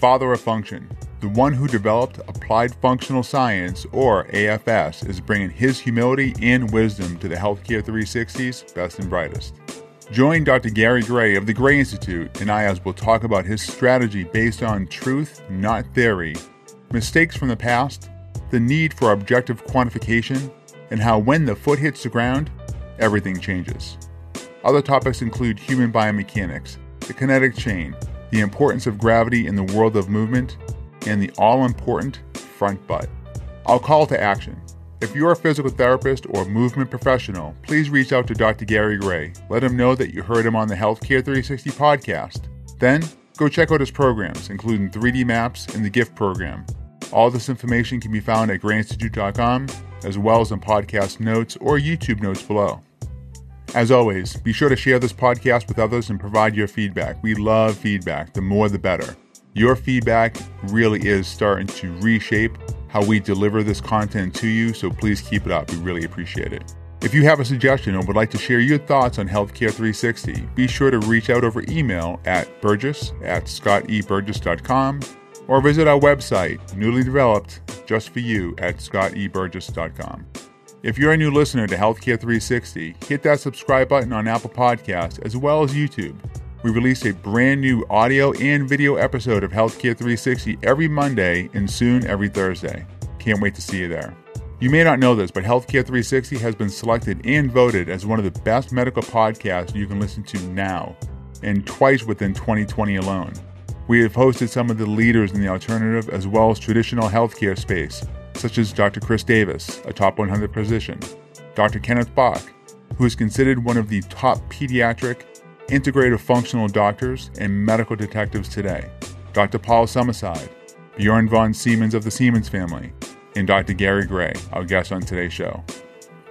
father of function, the one who developed applied functional science, or AFS, is bringing his humility and wisdom to the Healthcare 360's best and brightest. Join Dr. Gary Gray of the Gray Institute and I as we'll talk about his strategy based on truth, not theory, mistakes from the past, the need for objective quantification, and how when the foot hits the ground, everything changes. Other topics include human biomechanics, the kinetic chain, the importance of gravity in the world of movement, and the all important front butt. I'll call to action. If you're a physical therapist or movement professional, please reach out to Dr. Gary Gray. Let him know that you heard him on the Healthcare 360 podcast. Then, go check out his programs, including 3D maps and the GIFT program. All this information can be found at grayinstitute.com, as well as in podcast notes or YouTube notes below. As always, be sure to share this podcast with others and provide your feedback. We love feedback, the more the better. Your feedback really is starting to reshape how we deliver this content to you, so please keep it up. We really appreciate it. If you have a suggestion or would like to share your thoughts on Healthcare 360, be sure to reach out over email at burgess at scotteburgess.com or visit our website, newly developed just for you, at scotteburgess.com. If you're a new listener to Healthcare 360, hit that subscribe button on Apple Podcasts as well as YouTube. We release a brand new audio and video episode of Healthcare 360 every Monday and soon every Thursday. Can't wait to see you there. You may not know this, but Healthcare 360 has been selected and voted as one of the best medical podcasts you can listen to now, and twice within 2020 alone. We have hosted some of the leaders in the alternative as well as traditional healthcare space, such as Dr. Chris Davis, a top 100 physician, Dr. Kenneth Bach, who is considered one of the top pediatric integrative functional doctors, and medical detectives today Dr. Paul Summerside, Bjorn von Siemens of the Siemens family, and Dr. Gary Gray, our guest on today's show.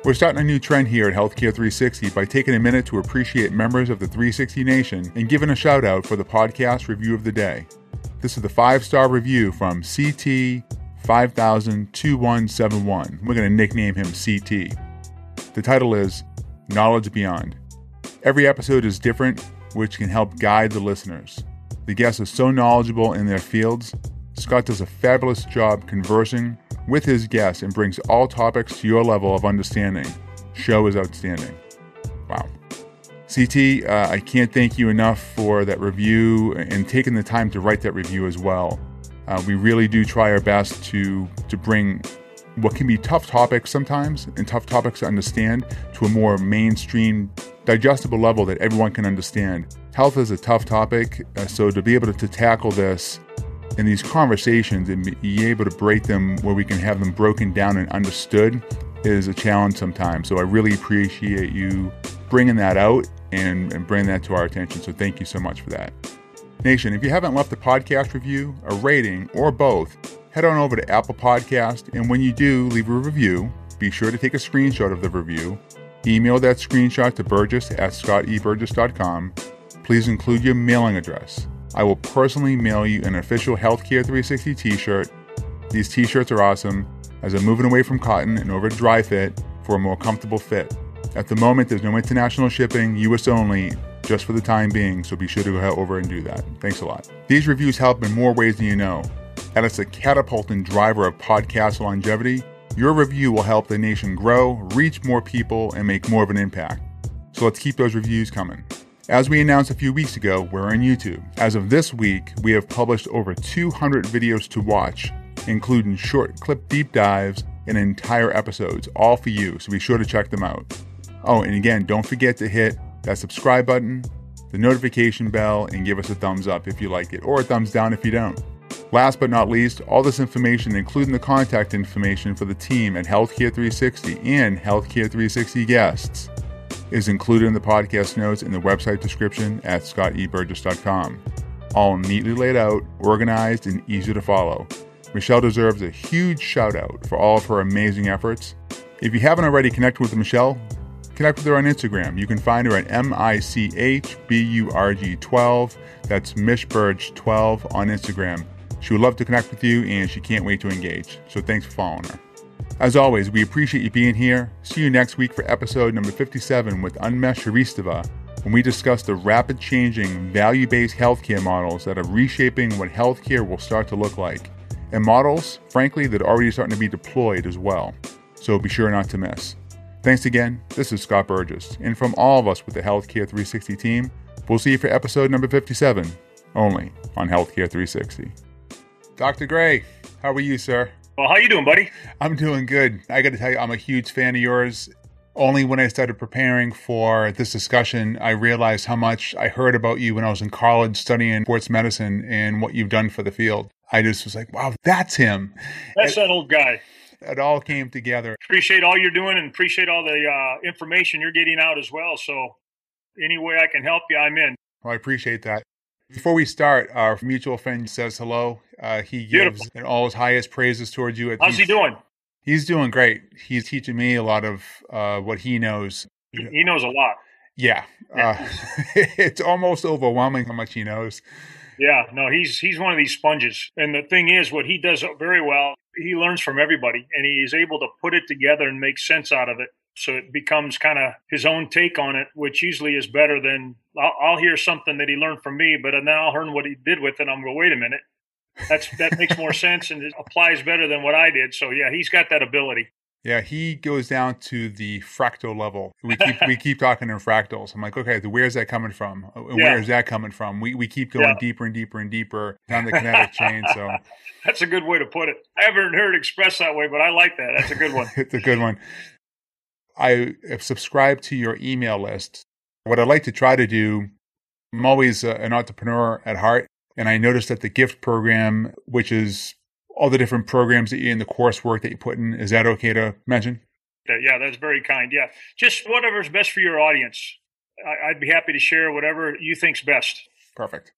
We're starting a new trend here at Healthcare 360 by taking a minute to appreciate members of the 360 Nation and giving a shout out for the podcast review of the day. This is the five star review from CT 50002171. We're going to nickname him CT. The title is Knowledge Beyond. Every episode is different, which can help guide the listeners. The guests are so knowledgeable in their fields. Scott does a fabulous job conversing with his guests and brings all topics to your level of understanding. Show is outstanding. Wow. CT, uh, I can't thank you enough for that review and taking the time to write that review as well. Uh, we really do try our best to to bring what can be tough topics sometimes and tough topics to understand to a more mainstream digestible level that everyone can understand. Health is a tough topic, uh, so to be able to, to tackle this in these conversations and be able to break them where we can have them broken down and understood is a challenge sometimes. So I really appreciate you bringing that out and, and bringing that to our attention. So thank you so much for that. Nation, if you haven't left a podcast review, a rating, or both, head on over to Apple Podcast, and when you do leave a review, be sure to take a screenshot of the review Email that screenshot to burgess at scotteburgess.com. Please include your mailing address. I will personally mail you an official Healthcare 360 t shirt. These t shirts are awesome as I'm moving away from cotton and over to dry fit for a more comfortable fit. At the moment, there's no international shipping, US only, just for the time being, so be sure to go over and do that. Thanks a lot. These reviews help in more ways than you know, and it's a catapulting driver of podcast longevity your review will help the nation grow, reach more people, and make more of an impact. So let's keep those reviews coming. As we announced a few weeks ago, we're on YouTube. As of this week, we have published over 200 videos to watch, including short clip deep dives and entire episodes, all for you, so be sure to check them out. Oh, and again, don't forget to hit that subscribe button, the notification bell, and give us a thumbs up if you like it, or a thumbs down if you don't. Last but not least, all this information, including the contact information for the team at Healthcare 360 and Healthcare 360 guests, is included in the podcast notes in the website description at scotteburgess.com. All neatly laid out, organized, and easy to follow. Michelle deserves a huge shout out for all of her amazing efforts. If you haven't already connected with Michelle, connect with her on Instagram. You can find her at M I C H B U R G 12. That's Mishburge12 on Instagram. She would love to connect with you and she can't wait to engage. So thanks for following her. As always, we appreciate you being here. See you next week for episode number 57 with Unmesh Srivastava, when we discuss the rapid changing value based healthcare models that are reshaping what healthcare will start to look like, and models, frankly, that are already starting to be deployed as well. So be sure not to miss. Thanks again. This is Scott Burgess, and from all of us with the Healthcare 360 team, we'll see you for episode number 57, only on Healthcare 360. Dr. Gray, how are you, sir? Well, how you doing, buddy? I'm doing good. I got to tell you, I'm a huge fan of yours. Only when I started preparing for this discussion, I realized how much I heard about you when I was in college studying sports medicine and what you've done for the field. I just was like, wow, that's him. That's it, that old guy. It all came together. Appreciate all you're doing and appreciate all the uh, information you're getting out as well. So, any way I can help you, I'm in. Well, I appreciate that. Before we start, our mutual friend says hello. Uh, he gives and all his highest praises towards you. How's he doing? He's doing great. He's teaching me a lot of uh, what he knows. He knows a lot. Yeah, uh, it's almost overwhelming how much he knows. Yeah, no, he's he's one of these sponges. And the thing is, what he does very well, he learns from everybody, and he's able to put it together and make sense out of it so it becomes kind of his own take on it, which usually is better than I'll, I'll, hear something that he learned from me, but now I'll learn what he did with it. I'm going, wait a minute, that's that makes more sense and it applies better than what I did. So yeah, he's got that ability. Yeah, he goes down to the fractal level. We keep we keep talking in fractals. I'm like, okay, where's that coming from? Uh, yeah. Where is that coming from? We we keep going yeah. deeper and deeper and deeper down the kinetic chain. So that's a good way to put it. I haven't heard it expressed that way, but I like that. That's a good one. it's a good one. I have subscribed to your email list. What I'd like to try to do, I'm always uh, an entrepreneur at heart. And I noticed that the gift program, which is all the different programs that you in the coursework that you put in, is that okay to mention? Yeah, that's very kind. Yeah. Just whatever's best for your audience. I'd be happy to share whatever you think's best. Perfect.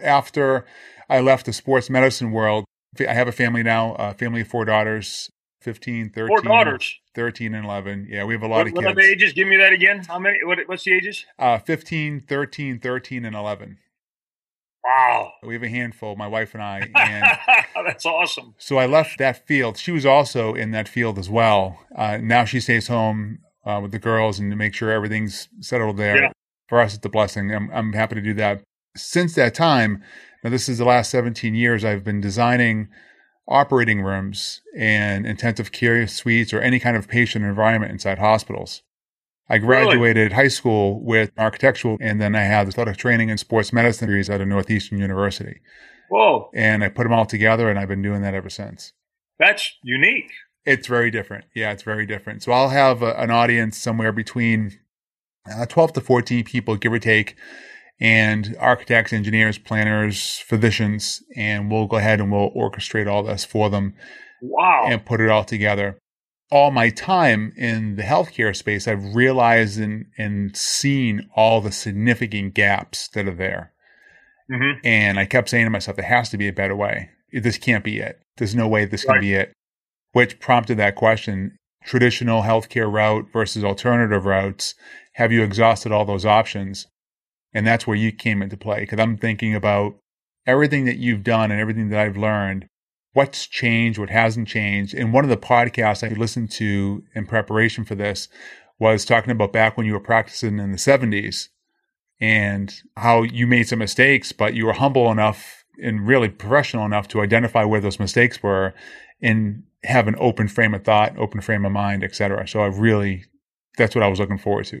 After I left the sports medicine world, I have a family now, a family of four daughters. 15, 13. Four daughters. 13 and 11. Yeah, we have a lot what, of kids. What are the ages? Give me that again. How many? What, what's the ages? Uh, 15, 13, 13, and 11. Wow. We have a handful, my wife and I. And That's awesome. So I left that field. She was also in that field as well. Uh, now she stays home uh, with the girls and to make sure everything's settled there. Yeah. For us, it's a blessing. I'm, I'm happy to do that. Since that time, now this is the last 17 years, I've been designing – operating rooms and intensive care suites or any kind of patient environment inside hospitals. I graduated really? high school with architectural, and then I had a lot of training in sports medicine degrees out of Northeastern University. Whoa. And I put them all together, and I've been doing that ever since. That's unique. It's very different. Yeah, it's very different. So I'll have a, an audience somewhere between uh, 12 to 14 people, give or take, and architects, engineers, planners, physicians, and we'll go ahead and we'll orchestrate all this for them. Wow. And put it all together. All my time in the healthcare space, I've realized and, and seen all the significant gaps that are there. Mm-hmm. And I kept saying to myself, there has to be a better way. This can't be it. There's no way this right. can be it. Which prompted that question traditional healthcare route versus alternative routes. Have you exhausted all those options? And that's where you came into play because I'm thinking about everything that you've done and everything that I've learned. What's changed? What hasn't changed? And one of the podcasts I listened to in preparation for this was talking about back when you were practicing in the 70s and how you made some mistakes, but you were humble enough and really professional enough to identify where those mistakes were and have an open frame of thought, open frame of mind, etc. So I really, that's what I was looking forward to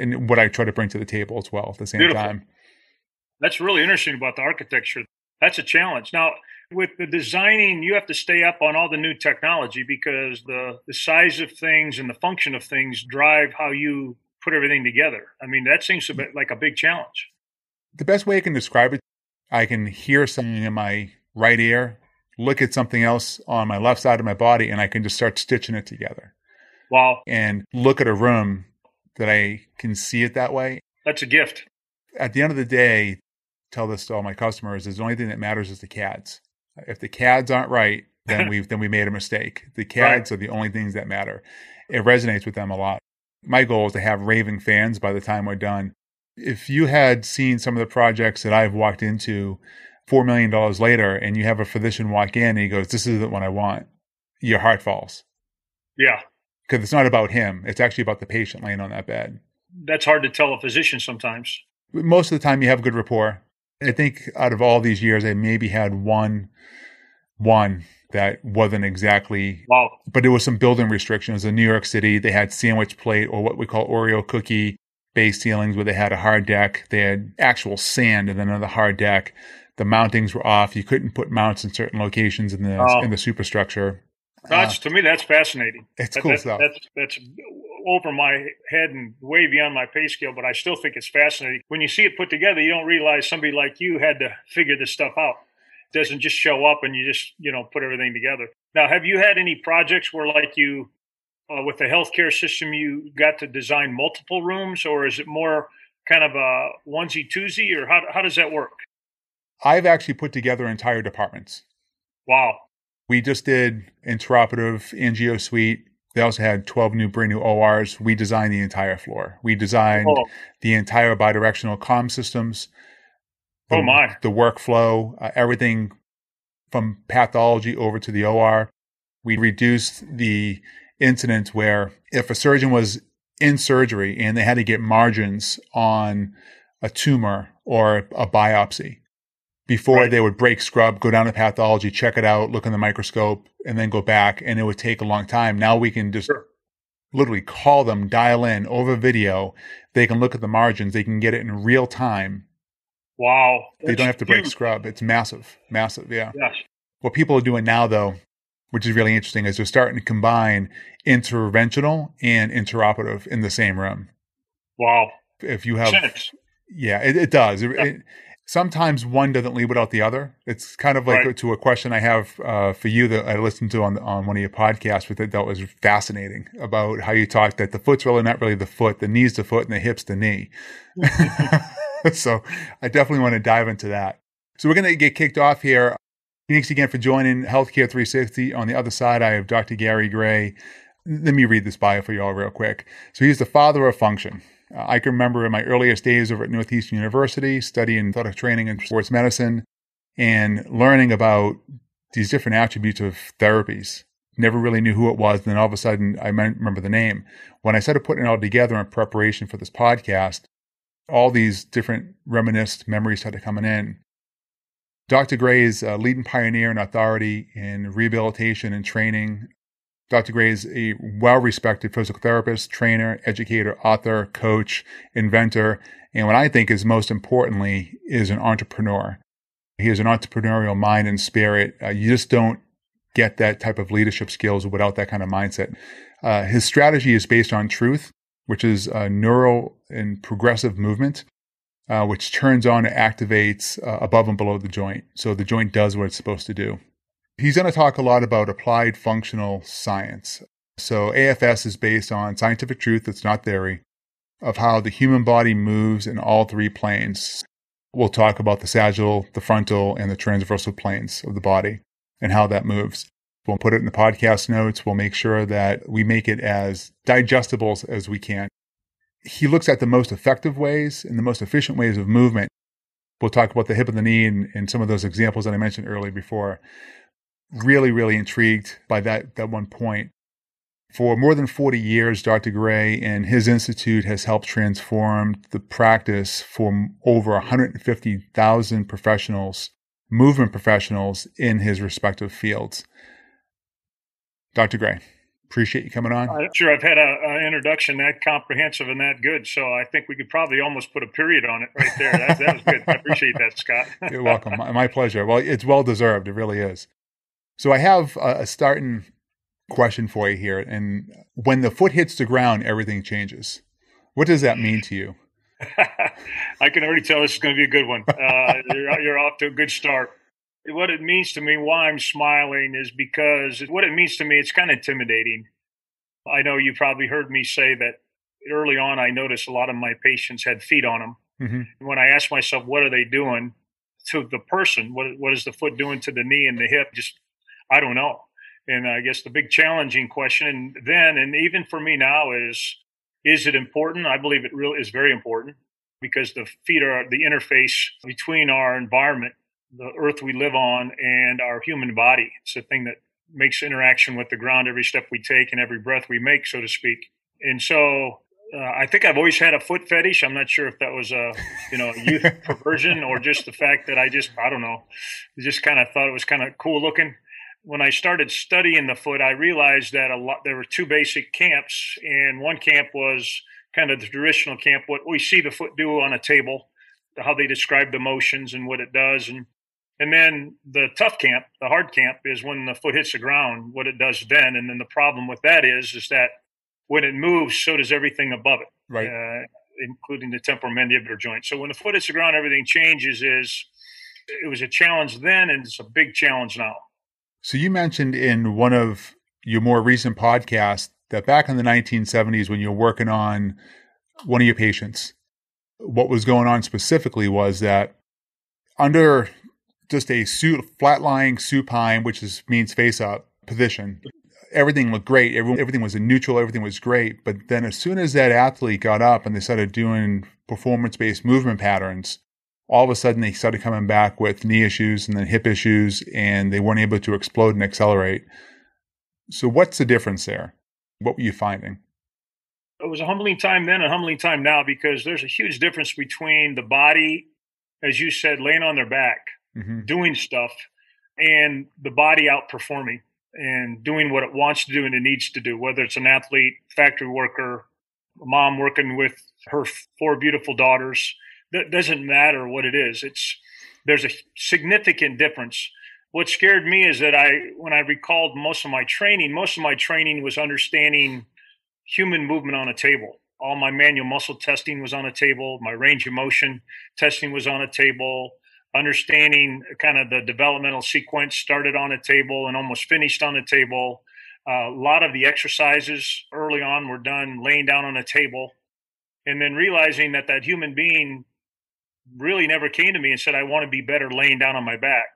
and what I try to bring to the table as well at the same Beautiful. time. That's really interesting about the architecture. That's a challenge. Now, with the designing, you have to stay up on all the new technology because the, the size of things and the function of things drive how you put everything together. I mean, that seems a bit like a big challenge. The best way I can describe it, I can hear something in my right ear, look at something else on my left side of my body, and I can just start stitching it together. Wow. And look at a room that I can see it that way. That's a gift. At the end of the day, tell this to all my customers is the only thing that matters is the CADs. If the CADs aren't right, then we've then we made a mistake. The CADs right. are the only things that matter. It resonates with them a lot. My goal is to have raving fans by the time we're done. If you had seen some of the projects that I've walked into four million dollars later and you have a physician walk in and he goes, This isn't what I want, your heart falls. Yeah because it's not about him. It's actually about the patient laying on that bed. that's hard to tell a physician sometimes. Most of the time, you have good rapport. I think out of all these years, I maybe had one, one that wasn't exactly. Wow. But it was some building restrictions. In New York City, they had sandwich plate or what we call Oreo cookie base ceilings where they had a hard deck. They had actual sand and then another hard deck. The mountings were off. You couldn't put mounts in certain locations in the oh. in the superstructure. That's uh, to me that's fascinating. It's that, cool that, stuff. That's that's over my head and way beyond my pay scale, but I still think it's fascinating. When you see it put together, you don't realize somebody like you had to figure this stuff out. It doesn't just show up and you just you know put everything together. Now, have you had any projects where like you uh, with the healthcare system you got to design multiple rooms, or is it more kind of a onesie twosie, or how how does that work? I've actually put together entire departments. Wow. We just did intraoperative angio suite. They also had 12 new brand new ORs. We designed the entire floor. We designed oh. the entire bidirectional comm systems. The, oh my. The workflow, uh, everything from pathology over to the OR. We reduced the incident where if a surgeon was in surgery and they had to get margins on a tumor or a biopsy, before right. they would break scrub, go down to pathology, check it out, look in the microscope, and then go back. And it would take a long time. Now we can just sure. literally call them, dial in over video. They can look at the margins. They can get it in real time. Wow. They don't have to break huge. scrub. It's massive, massive. Yeah. Yes. What people are doing now, though, which is really interesting, is they're starting to combine interventional and intraoperative in the same room. Wow. If you have, Sense. yeah, it, it does. Yeah. It, sometimes one doesn't lead without the other. It's kind of like right. to a question I have uh, for you that I listened to on on one of your podcasts with it that was fascinating about how you talked that the foot's really not really the foot, the knee's the foot, and the hip's the knee. so I definitely want to dive into that. So we're going to get kicked off here. Thanks again for joining Healthcare 360. On the other side, I have Dr. Gary Gray. Let me read this bio for you all real quick. So he's the father of function. I can remember in my earliest days over at Northeastern University studying athletic training and sports medicine and learning about these different attributes of therapies. Never really knew who it was. And then all of a sudden, I remember the name. When I started putting it all together in preparation for this podcast, all these different reminisced memories started coming in. Dr. Gray is a leading pioneer and authority in rehabilitation and training Dr. Gray is a well respected physical therapist, trainer, educator, author, coach, inventor, and what I think is most importantly is an entrepreneur. He has an entrepreneurial mind and spirit. Uh, you just don't get that type of leadership skills without that kind of mindset. Uh, his strategy is based on truth, which is a neural and progressive movement, uh, which turns on and activates uh, above and below the joint. So the joint does what it's supposed to do. He's going to talk a lot about applied functional science. So, AFS is based on scientific truth, it's not theory, of how the human body moves in all three planes. We'll talk about the sagittal, the frontal, and the transversal planes of the body and how that moves. We'll put it in the podcast notes. We'll make sure that we make it as digestible as we can. He looks at the most effective ways and the most efficient ways of movement. We'll talk about the hip and the knee and, and some of those examples that I mentioned earlier before really, really intrigued by that, that one point. For more than 40 years, Dr. Gray and his institute has helped transform the practice for over 150,000 professionals, movement professionals in his respective fields. Dr. Gray, appreciate you coming on. Uh, sure, I've had an introduction that comprehensive and that good, so I think we could probably almost put a period on it right there. That, that was good. I appreciate that, Scott. You're welcome. My, my pleasure. Well, it's well deserved. It really is. So I have a starting question for you here. And when the foot hits the ground, everything changes. What does that mean to you? I can already tell this is going to be a good one. Uh, you're, you're off to a good start. What it means to me, why I'm smiling, is because what it means to me, it's kind of intimidating. I know you probably heard me say that early on, I noticed a lot of my patients had feet on them. Mm-hmm. When I asked myself, what are they doing to the person? What, what is the foot doing to the knee and the hip? Just I don't know. And I guess the big challenging question then, and even for me now, is is it important? I believe it really is very important because the feet are the interface between our environment, the earth we live on, and our human body. It's the thing that makes interaction with the ground every step we take and every breath we make, so to speak. And so uh, I think I've always had a foot fetish. I'm not sure if that was a you know youth perversion or just the fact that I just I don't know, just kind of thought it was kind of cool looking. When I started studying the foot, I realized that a lot there were two basic camps, and one camp was kind of the traditional camp, what we see the foot do on a table, how they describe the motions and what it does, and and then the tough camp, the hard camp, is when the foot hits the ground, what it does then. And then the problem with that is, is that when it moves, so does everything above it, right? Uh, including the temporomandibular joint. So when the foot hits the ground, everything changes. Is it was a challenge then, and it's a big challenge now. So you mentioned in one of your more recent podcasts that back in the 1970s, when you were working on one of your patients, what was going on specifically was that under just a suit, flat lying supine, which is means face up position, everything looked great. Everything, everything was in neutral. Everything was great. But then as soon as that athlete got up and they started doing performance based movement patterns, all of a sudden they started coming back with knee issues and then hip issues and they weren't able to explode and accelerate. So what's the difference there? What were you finding? It was a humbling time then, a humbling time now because there's a huge difference between the body, as you said, laying on their back, mm-hmm. doing stuff, and the body outperforming and doing what it wants to do and it needs to do, whether it's an athlete, factory worker, mom working with her four beautiful daughters. That doesn't matter what it is. It's there's a significant difference. What scared me is that I, when I recalled most of my training, most of my training was understanding human movement on a table. All my manual muscle testing was on a table. My range of motion testing was on a table understanding kind of the developmental sequence started on a table and almost finished on a table. Uh, a lot of the exercises early on were done laying down on a table, and then realizing that that human being really never came to me and said, "I want to be better laying down on my back."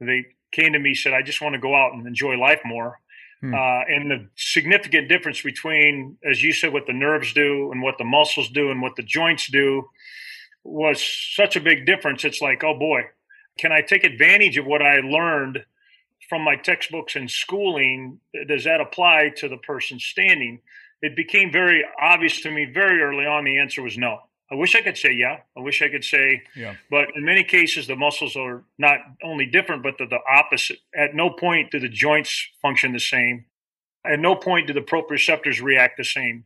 They came to me said, "I just want to go out and enjoy life more." Hmm. Uh, and the significant difference between, as you said, what the nerves do and what the muscles do and what the joints do was such a big difference. It's like, oh boy, can I take advantage of what I learned from my textbooks and schooling? Does that apply to the person standing? It became very obvious to me very early on. The answer was no. I wish I could say yeah. I wish I could say yeah. But in many cases, the muscles are not only different, but they're the opposite. At no point do the joints function the same. At no point do the proprioceptors react the same.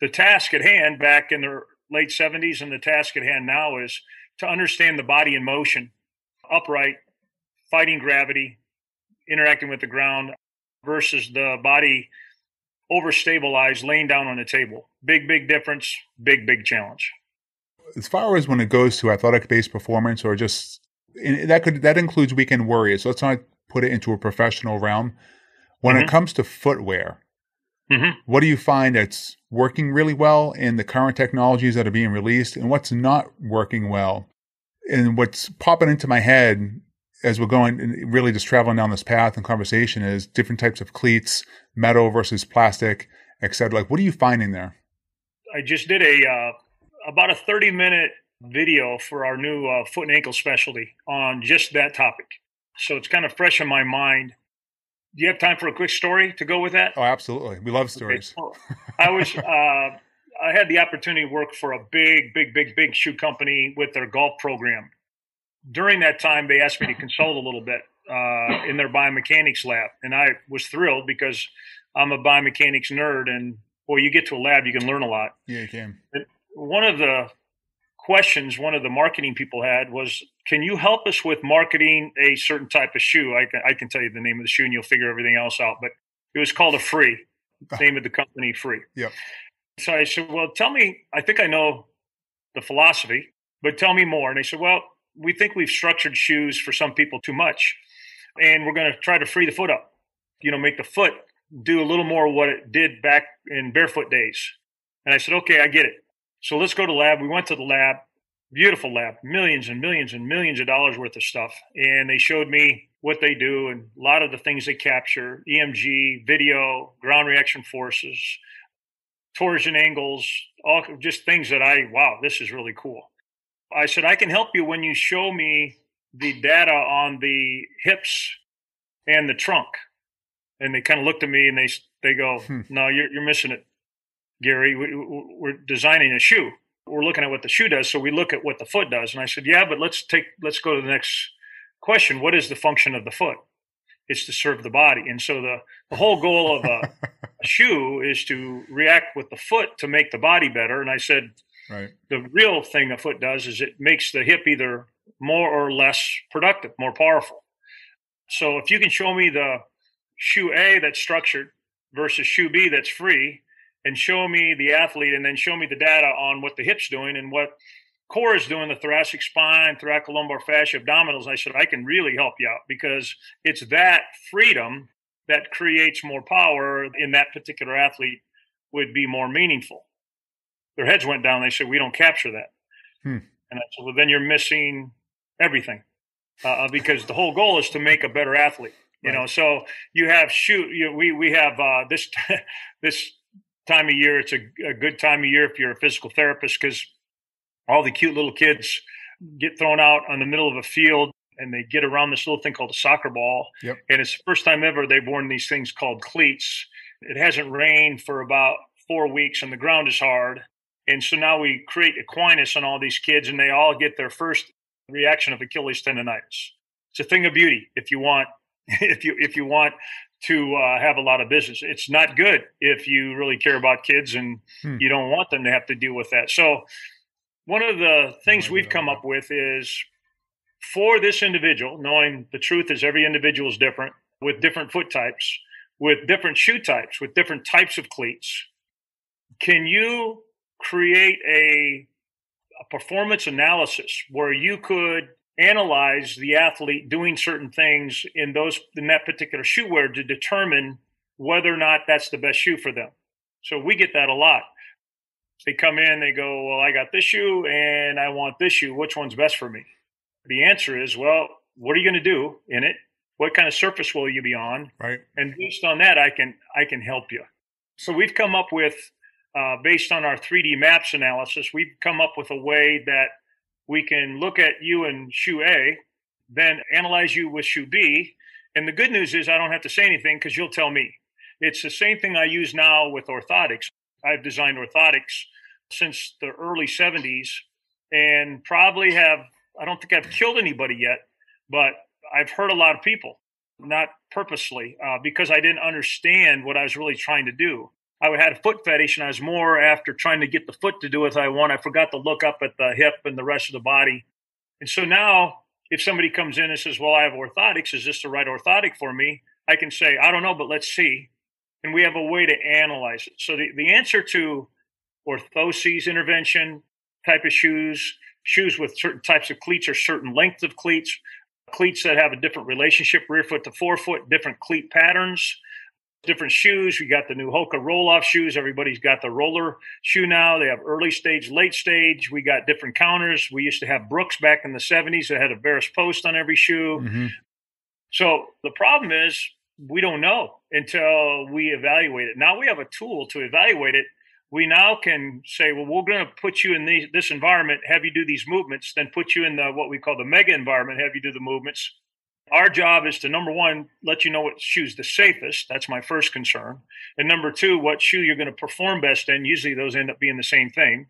The task at hand back in the late 70s, and the task at hand now is to understand the body in motion, upright, fighting gravity, interacting with the ground, versus the body overstabilized, laying down on a table. Big, big difference, big, big challenge. As far as when it goes to athletic based performance or just that could that includes weekend warriors. So let's not put it into a professional realm. When mm-hmm. it comes to footwear, Mm-hmm. What do you find that's working really well in the current technologies that are being released, and what's not working well? And what's popping into my head as we're going and really just traveling down this path and conversation is different types of cleats, metal versus plastic, etc. Like, what are you finding there? I just did a uh, about a thirty minute video for our new uh, foot and ankle specialty on just that topic. So it's kind of fresh in my mind do you have time for a quick story to go with that? Oh, absolutely. We love stories. Okay. I was, uh, I had the opportunity to work for a big, big, big, big shoe company with their golf program. During that time, they asked me to consult a little bit uh, in their biomechanics lab, and I was thrilled because I'm a biomechanics nerd, and boy, you get to a lab, you can learn a lot. Yeah, you can. One of the questions one of the marketing people had was can you help us with marketing a certain type of shoe? I can, I can tell you the name of the shoe and you'll figure everything else out but it was called a free. Name of the company free. Yeah so i said well tell me i think i know the philosophy but tell me more. And they said well we think we've structured shoes for some people too much and we're going to try to free the foot up you know make the foot do a little more what it did back in barefoot days. And i said okay i get it so let's go to lab. We went to the lab, beautiful lab, millions and millions and millions of dollars worth of stuff. And they showed me what they do and a lot of the things they capture EMG, video, ground reaction forces, torsion angles, all just things that I, wow, this is really cool. I said, I can help you when you show me the data on the hips and the trunk. And they kind of looked at me and they, they go, hmm. no, you're, you're missing it Gary. We, we're designing a shoe. We're looking at what the shoe does, so we look at what the foot does. And I said, yeah, but let's take let's go to the next question. What is the function of the foot? It's to serve the body. And so the, the whole goal of a, a shoe is to react with the foot to make the body better. And I said, right. the real thing a foot does is it makes the hip either more or less productive, more powerful. So if you can show me the shoe A that's structured versus shoe B that's free, and show me the athlete, and then show me the data on what the hip's doing and what core is doing, the thoracic spine, thoracolumbar fascia, abdominals. I said I can really help you out because it's that freedom that creates more power in that particular athlete would be more meaningful. Their heads went down. They said we don't capture that, hmm. and I said, well, then you're missing everything uh, uh, because the whole goal is to make a better athlete. You right. know, so you have shoot. You we we have uh, this this time of year. It's a, a, good time of year if you're a physical therapist because all the cute little kids get thrown out on the middle of a field and they get around this little thing called a soccer ball. Yep. And it's the first time ever they've worn these things called cleats. It hasn't rained for about four weeks and the ground is hard. And so now we create equinus on all these kids and they all get their first reaction of Achilles tendonitis. It's a thing of beauty if you want if you if you want to uh, have a lot of business. It's not good if you really care about kids and hmm. you don't want them to have to deal with that. So one of the things we've come up with is for this individual, knowing the truth is every individual is different with different foot types, with different shoe types, with different types of cleats. Can you create a a performance analysis where you could analyze the athlete doing certain things in those in that particular shoe wear to determine whether or not that's the best shoe for them. So we get that a lot. They come in, they go, "Well, I got this shoe and I want this shoe. Which one's best for me?" The answer is, "Well, what are you going to do in it? What kind of surface will you be on?" Right. And based on that, I can I can help you. So we've come up with uh, based on our 3D maps analysis, we've come up with a way that we can look at you in shoe A, then analyze you with shoe B. And the good news is I don't have to say anything because you'll tell me. It's the same thing I use now with orthotics. I've designed orthotics since the early 70s and probably have, I don't think I've killed anybody yet, but I've hurt a lot of people, not purposely, uh, because I didn't understand what I was really trying to do. I had a foot fetish, and I was more after trying to get the foot to do what I want. I forgot to look up at the hip and the rest of the body. And so now, if somebody comes in and says, "Well, I have orthotics. Is this the right orthotic for me?" I can say, "I don't know, but let's see." And we have a way to analyze it. So the, the answer to orthoses intervention type of shoes, shoes with certain types of cleats or certain lengths of cleats, cleats that have a different relationship, rear foot to forefoot, different cleat patterns, different shoes. We got the new Hoka roll off shoes. Everybody's got the roller shoe now. They have early stage, late stage. We got different counters. We used to have Brooks back in the 70s that had a varus post on every shoe. Mm-hmm. So the problem is we don't know until we evaluate it. Now we have a tool to evaluate it. We now can say, well, we're going to put you in these, this environment, have you do these movements, then put you in the what we call the mega environment, have you do the movements our job is to number one, let you know what shoe's the safest. That's my first concern. And number two, what shoe you're going to perform best in. Usually those end up being the same thing.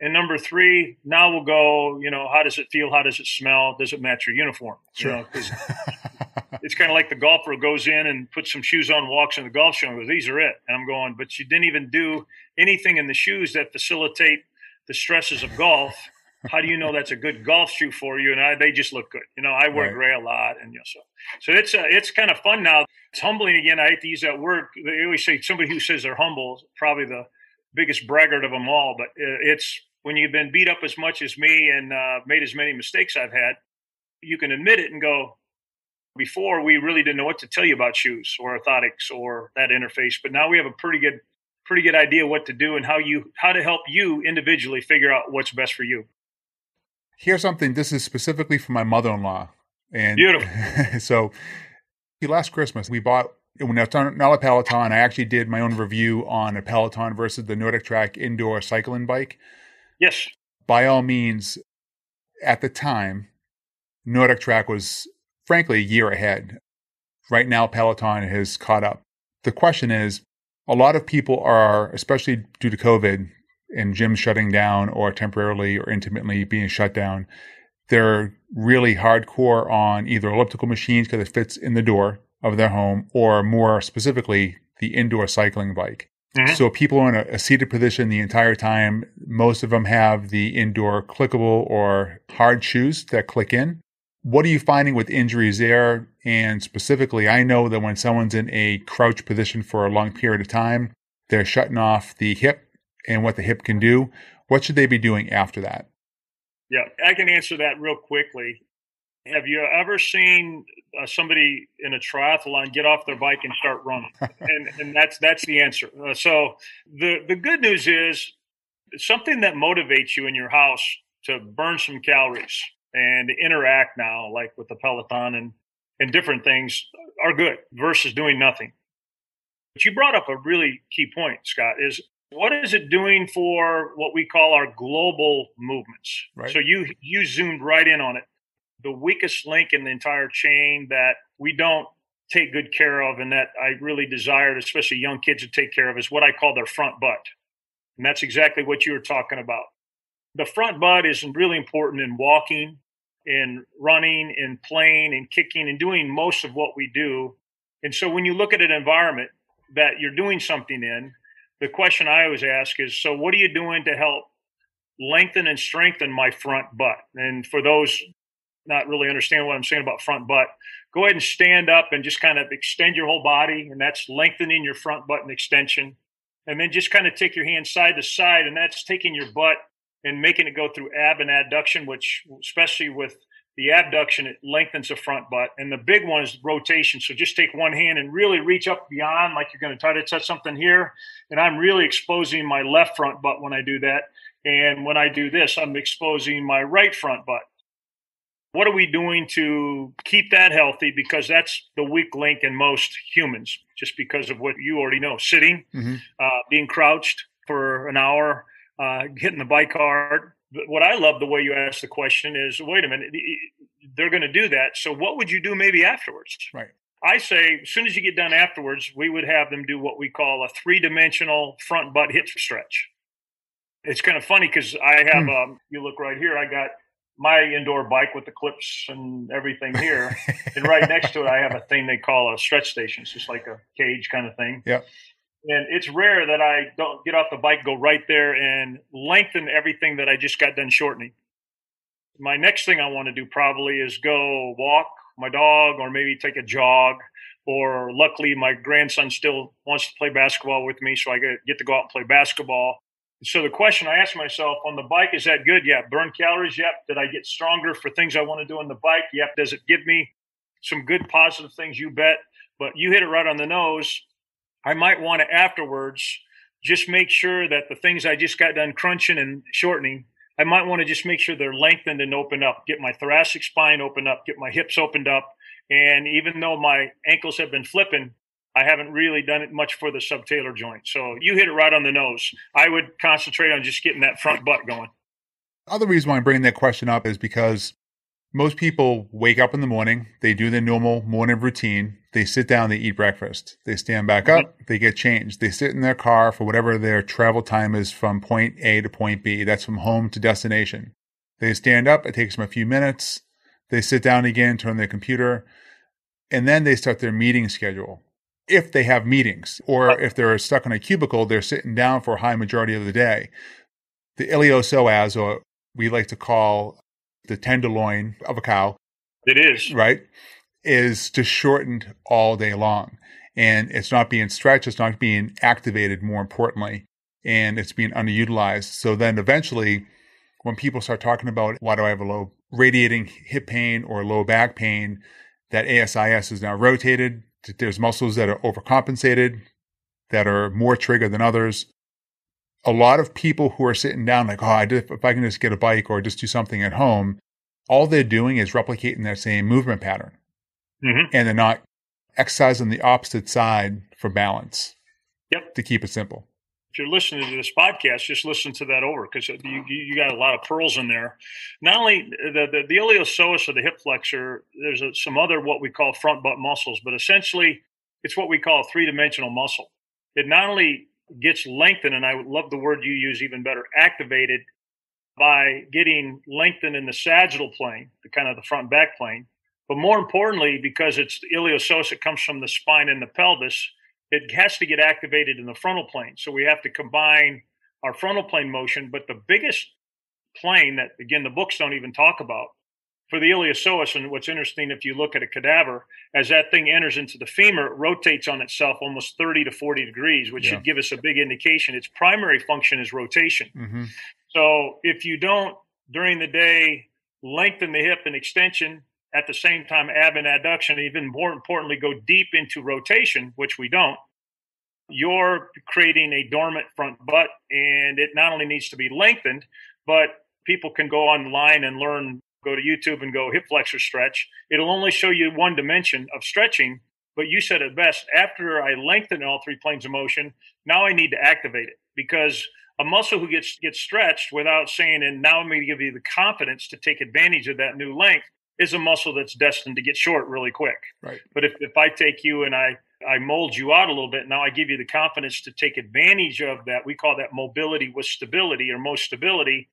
And number three, now we'll go, you know, how does it feel? How does it smell? Does it match your uniform? Sure. You know, it's kind of like the golfer goes in and puts some shoes on, walks in the golf show and goes, these are it. And I'm going, but you didn't even do anything in the shoes that facilitate the stresses of golf how do you know that's a good golf shoe for you? And I, they just look good. You know, I wear right. gray a lot, and you know, so so it's uh, it's kind of fun now. It's humbling again. I hate to use that word. They always say somebody who says they're humble is probably the biggest braggart of them all. But uh, it's when you've been beat up as much as me and uh, made as many mistakes I've had, you can admit it and go. Before we really didn't know what to tell you about shoes or orthotics or that interface, but now we have a pretty good pretty good idea what to do and how you how to help you individually figure out what's best for you here's something. This is specifically for my mother-in-law. And beautiful. so last Christmas we bought when I was not a Peloton. I actually did my own review on a Peloton versus the NordicTrack indoor cycling bike. Yes. By all means, at the time, NordicTrack was frankly a year ahead. Right now, Peloton has caught up. The question is, A lot of people are, especially due to COVID and gyms shutting down or temporarily or intermittently being shut down, they're really hardcore on either elliptical machines because it fits in the door of their home or more specifically the indoor cycling bike. Mm-hmm. So people are in a, a, seated position the entire time. Most of them have the indoor clickable or hard shoes that click in. What are you finding with injuries there? And specifically, I know that when someone's in a crouch position for a long period of time, they're shutting off the hip and what the hip can do. What should they be doing after that? Yeah, I can answer that real quickly. Have you ever seen uh, somebody in a triathlon get off their bike and start running? and, and that's that's the answer. Uh, so the the good news is something that motivates you in your house to burn some calories and interact now, like with the Peloton and and different things, are good versus doing nothing. But you brought up a really key point, Scott. Is what is it doing for what we call our global movements? Right. So you you zoomed right in on it the weakest link in the entire chain that we don't take good care of and that I really desired, especially young kids to take care of, is what I call their front butt. And that's exactly what you were talking about. The front butt is really important in walking, in running, in playing, in kicking, and doing most of what we do. And so when you look at an environment that you're doing something in, the question I always ask is so what are you doing to help lengthen and strengthen my front butt? And for those not really understand what I'm saying about front butt, go ahead and stand up and just kind of extend your whole body. And that's lengthening your front button extension. And then just kind of take your hand side to side. And that's taking your butt and making it go through ab and adduction, which, especially with the abduction, it lengthens the front butt. And the big one is rotation. So just take one hand and really reach up beyond, like you're going to try to touch something here. And I'm really exposing my left front butt when I do that. And when I do this, I'm exposing my right front butt. What are we doing to keep that healthy? Because that's the weak link in most humans, just because of what you already know sitting, mm-hmm. uh, being crouched for an hour, uh, hitting the bike hard. What I love the way you ask the question is wait a minute, they're going to do that. So what would you do maybe afterwards? Right. I say, as soon as you get done afterwards, we would have them do what we call a three dimensional front butt hip stretch. It's kind of funny because I have, mm. um, you look right here, I got my indoor bike with the clips and everything here. and right next to it, I have a thing they call a stretch station. It's just like a cage kind of thing. Yeah. And it's rare that I don't get off the bike, go right there and lengthen everything that I just got done shortening. My next thing I want to do probably is go walk my dog or maybe take a jog. Or luckily, my grandson still wants to play basketball with me, so I get, to go out and play basketball. So the question I ask myself on the bike is that good? Yeah. Burn calories? Yep. Did I get stronger for things I want to do on the bike? Yep. Does it give me some good positive things? You bet. But you hit it right on the nose. I might want to afterwards just make sure that the things I just got done crunching and shortening, I might want to just make sure they're lengthened and opened up, get my thoracic spine opened up, get my hips opened up. And even though my ankles have been flipping, I haven't really done it much for the subtalar joint. So you hit it right on the nose. I would concentrate on just getting that front butt going. Other reason why I'm bringing that question up is because most people wake up in the morning, they do their normal morning routine, they sit down, they eat breakfast, they stand back up, they get changed, they sit in their car for whatever their travel time is from point A to point B. That's from home to destination. They stand up, it takes them a few minutes, they sit down again, turn their computer, and then they start their meeting schedule. If they have meetings or if they're stuck in a cubicle, they're sitting down for a high majority of the day. The iliopsoas, or we like to call the tenderloin of a cow, it is. right, is just shortened all day long, and it's not being stretched, it's not being activated. More importantly, and it's being underutilized. So then eventually, when people start talking about why do I have a low radiating hip pain or low back pain, that ASIS is now rotated there's muscles that are overcompensated, that are more triggered than others. A lot of people who are sitting down, like, oh, I did, if I can just get a bike or just do something at home, all they're doing is replicating that same movement pattern. Mm-hmm. And they're not exercising the opposite side for balance. Yep. To keep it simple if you're listening to this podcast, just listen to that over because you, you got a lot of pearls in there. Not only the, the, the iliopsoas or the hip flexor, there's a, some other what we call front butt muscles, but essentially it's what we call a three dimensional muscle. it not only gets lengthened, and I love the word you use even better, activated by getting lengthened in the sagittal plane, the kind of the front back plane. But more importantly, because it's the iliopsoas, it comes from the spine and the pelvis, it has to get activated in the frontal plane. So we have to combine our frontal plane motion. But the biggest plane that, again, the books don't even talk about for the iliopsoas, and what's interesting, if you look at a cadaver, as that thing enters into the femur, it rotates on itself almost 30 to 40 degrees, which yeah. should give us a big indication. Its primary function is rotation. Mm-hmm. So if you don't, during the day, lengthen the hip and extension, at the same time, ab and adduction, even more importantly, go deep into rotation, which we don't, you're creating a dormant front butt. And it not only needs to be lengthened, but people can go online and learn go to YouTube and go hip flexor stretch. It'll only show you one dimension of stretching, but you said it best. After I lengthen all three planes of motion, now I need to activate it because a muscle who gets gets stretched without saying, and now I'm going to give you the confidence to take advantage of that new length is a muscle that's destined to get short really quick. Right. But if, if I take you and I I mold you out a little bit, now I give you the confidence to take advantage of that. We call that mobility with stability or mostability.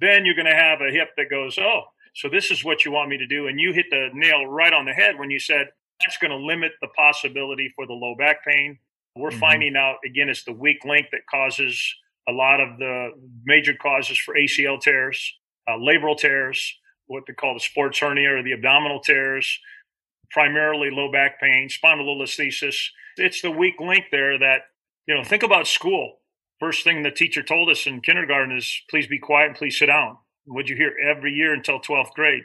Then you're going to have a hip that goes, oh, so this is what you want me to do. And you hit the nail right on the head when you said that's going to limit the possibility for the low back pain. We're mm-hmm. finding out, again, it's the weak link that causes a lot of the major causes for ACL tears, uh, labral tears, what they call the sports hernia or the abdominal tears, primarily low back pain, spondylolisthesis. It's the weak link there that, you know, think about school. First thing the teacher told us in kindergarten is please be quiet and please sit down. What'd you hear every year until 12th grade?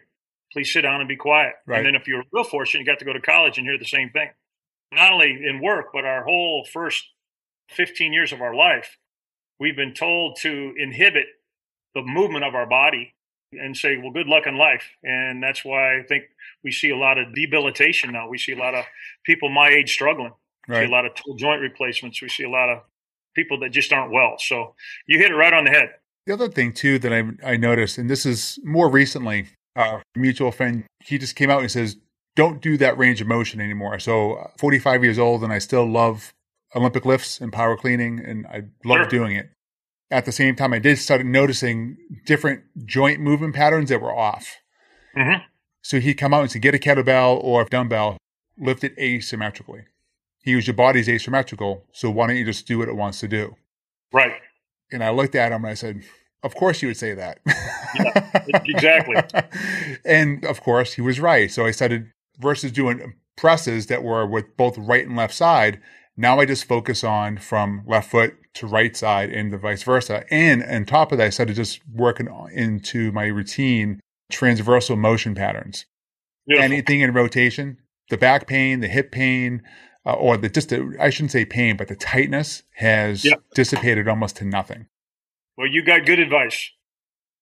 Please sit down and be quiet. Right. And then if you're real fortunate, you got to go to college and hear the same thing. Not only in work, but our whole first 15 years of our life, we've been told to inhibit the movement of our body and say, well, good luck in life. And that's why I think we see a lot of debilitation now. We see a lot of people my age struggling. We right. see a lot of joint replacements. We see a lot of people that just aren't well. So you hit it right on the head. The other thing too that I I noticed, and this is more recently, a mutual friend, he just came out and says, "Don't do that range of motion anymore." So, uh, 45 years old, and I still love Olympic lifts and power cleaning, and I love sure. doing it. At the same time, I did start noticing different joint movement patterns that were off. Mm-hmm. So he'd come out and say, "Get a kettlebell or a dumbbell, lift it asymmetrically." He goes, "Your body's asymmetrical, so why don't you just do what it wants to do?" Right. And I looked at him and I said, Of course you would say that. yeah, exactly. and of course he was right. So I started versus doing presses that were with both right and left side. Now I just focus on from left foot to right side and the vice versa. And on top of that, I started just working into my routine transversal motion patterns. Beautiful. Anything in rotation, the back pain, the hip pain, uh, or the just the, I shouldn't say pain, but the tightness has yep. dissipated almost to nothing. Well, you got good advice.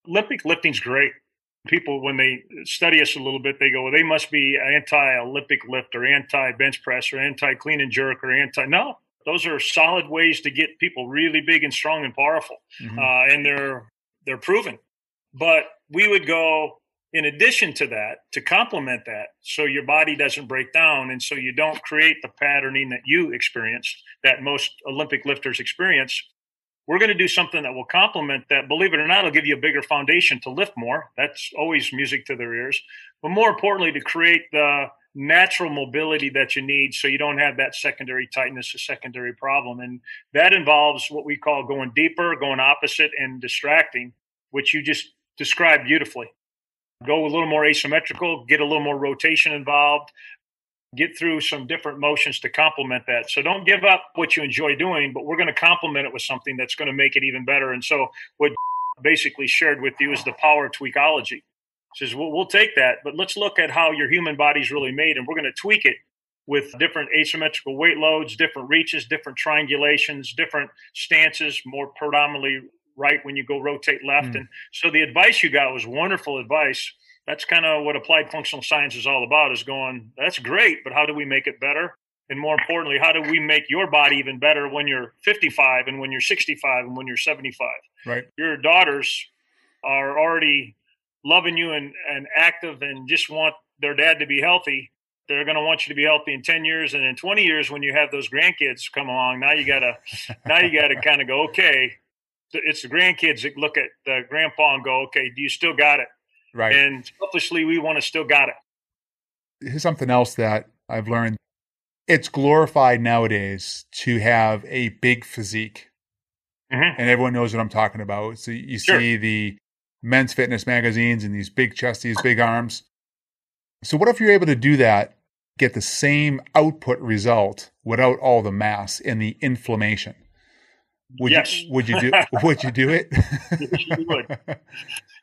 Olympic lifting's great. People, when they study us a little bit, they go, well, they must be anti-Olympic lift or anti-bench press or anti-clean and jerk or anti. No, those are solid ways to get people really big and strong and powerful, mm-hmm. uh, and they're they're proven. But we would go in addition to that, to complement that, so your body doesn't break down and so you don't create the patterning that you experienced, that most Olympic lifters experience, we're going to do something that will complement that. Believe it or not, it'll give you a bigger foundation to lift more. That's always music to their ears. But more importantly, to create the natural mobility that you need so you don't have that secondary tightness, a secondary problem. And that involves what we call going deeper, going opposite, and distracting, which you just described beautifully go a little more asymmetrical, get a little more rotation involved, get through some different motions to complement that. So don't give up what you enjoy doing, but we're going to complement it with something that's going to make it even better. And so what basically shared with you is the power tweakology. Says we'll, we'll take that, but let's look at how your human body's really made, and we're going to tweak it with different asymmetrical weight loads, different reaches, different triangulations, different stances, more predominantly right when you go rotate left. Mm. And so the advice you got was wonderful advice. That's kind of what applied functional science is all about is going, that's great, but how do we make it better? And more importantly, how do we make your body even better when you're 55 and when you're 65 and when you're 75? Right. Your daughters are already loving you and, and active and just want their dad to be healthy. they're going to want you to be healthy in 10 years and in 20 years when you have those grandkids come along now you got to now you got to kind of go okay it's the grandkids that look at the grandpa and go okay do you still got it right and selfishly we want to still got it here's something else that i've learned it's glorified nowadays to have a big physique mm-hmm. and everyone knows what i'm talking about so you sure. see the men's fitness magazines and these big chests these big arms so what if you're able to do that get the same output result without all the mass and the inflammation. Would yes. you would you do would you do it? you would.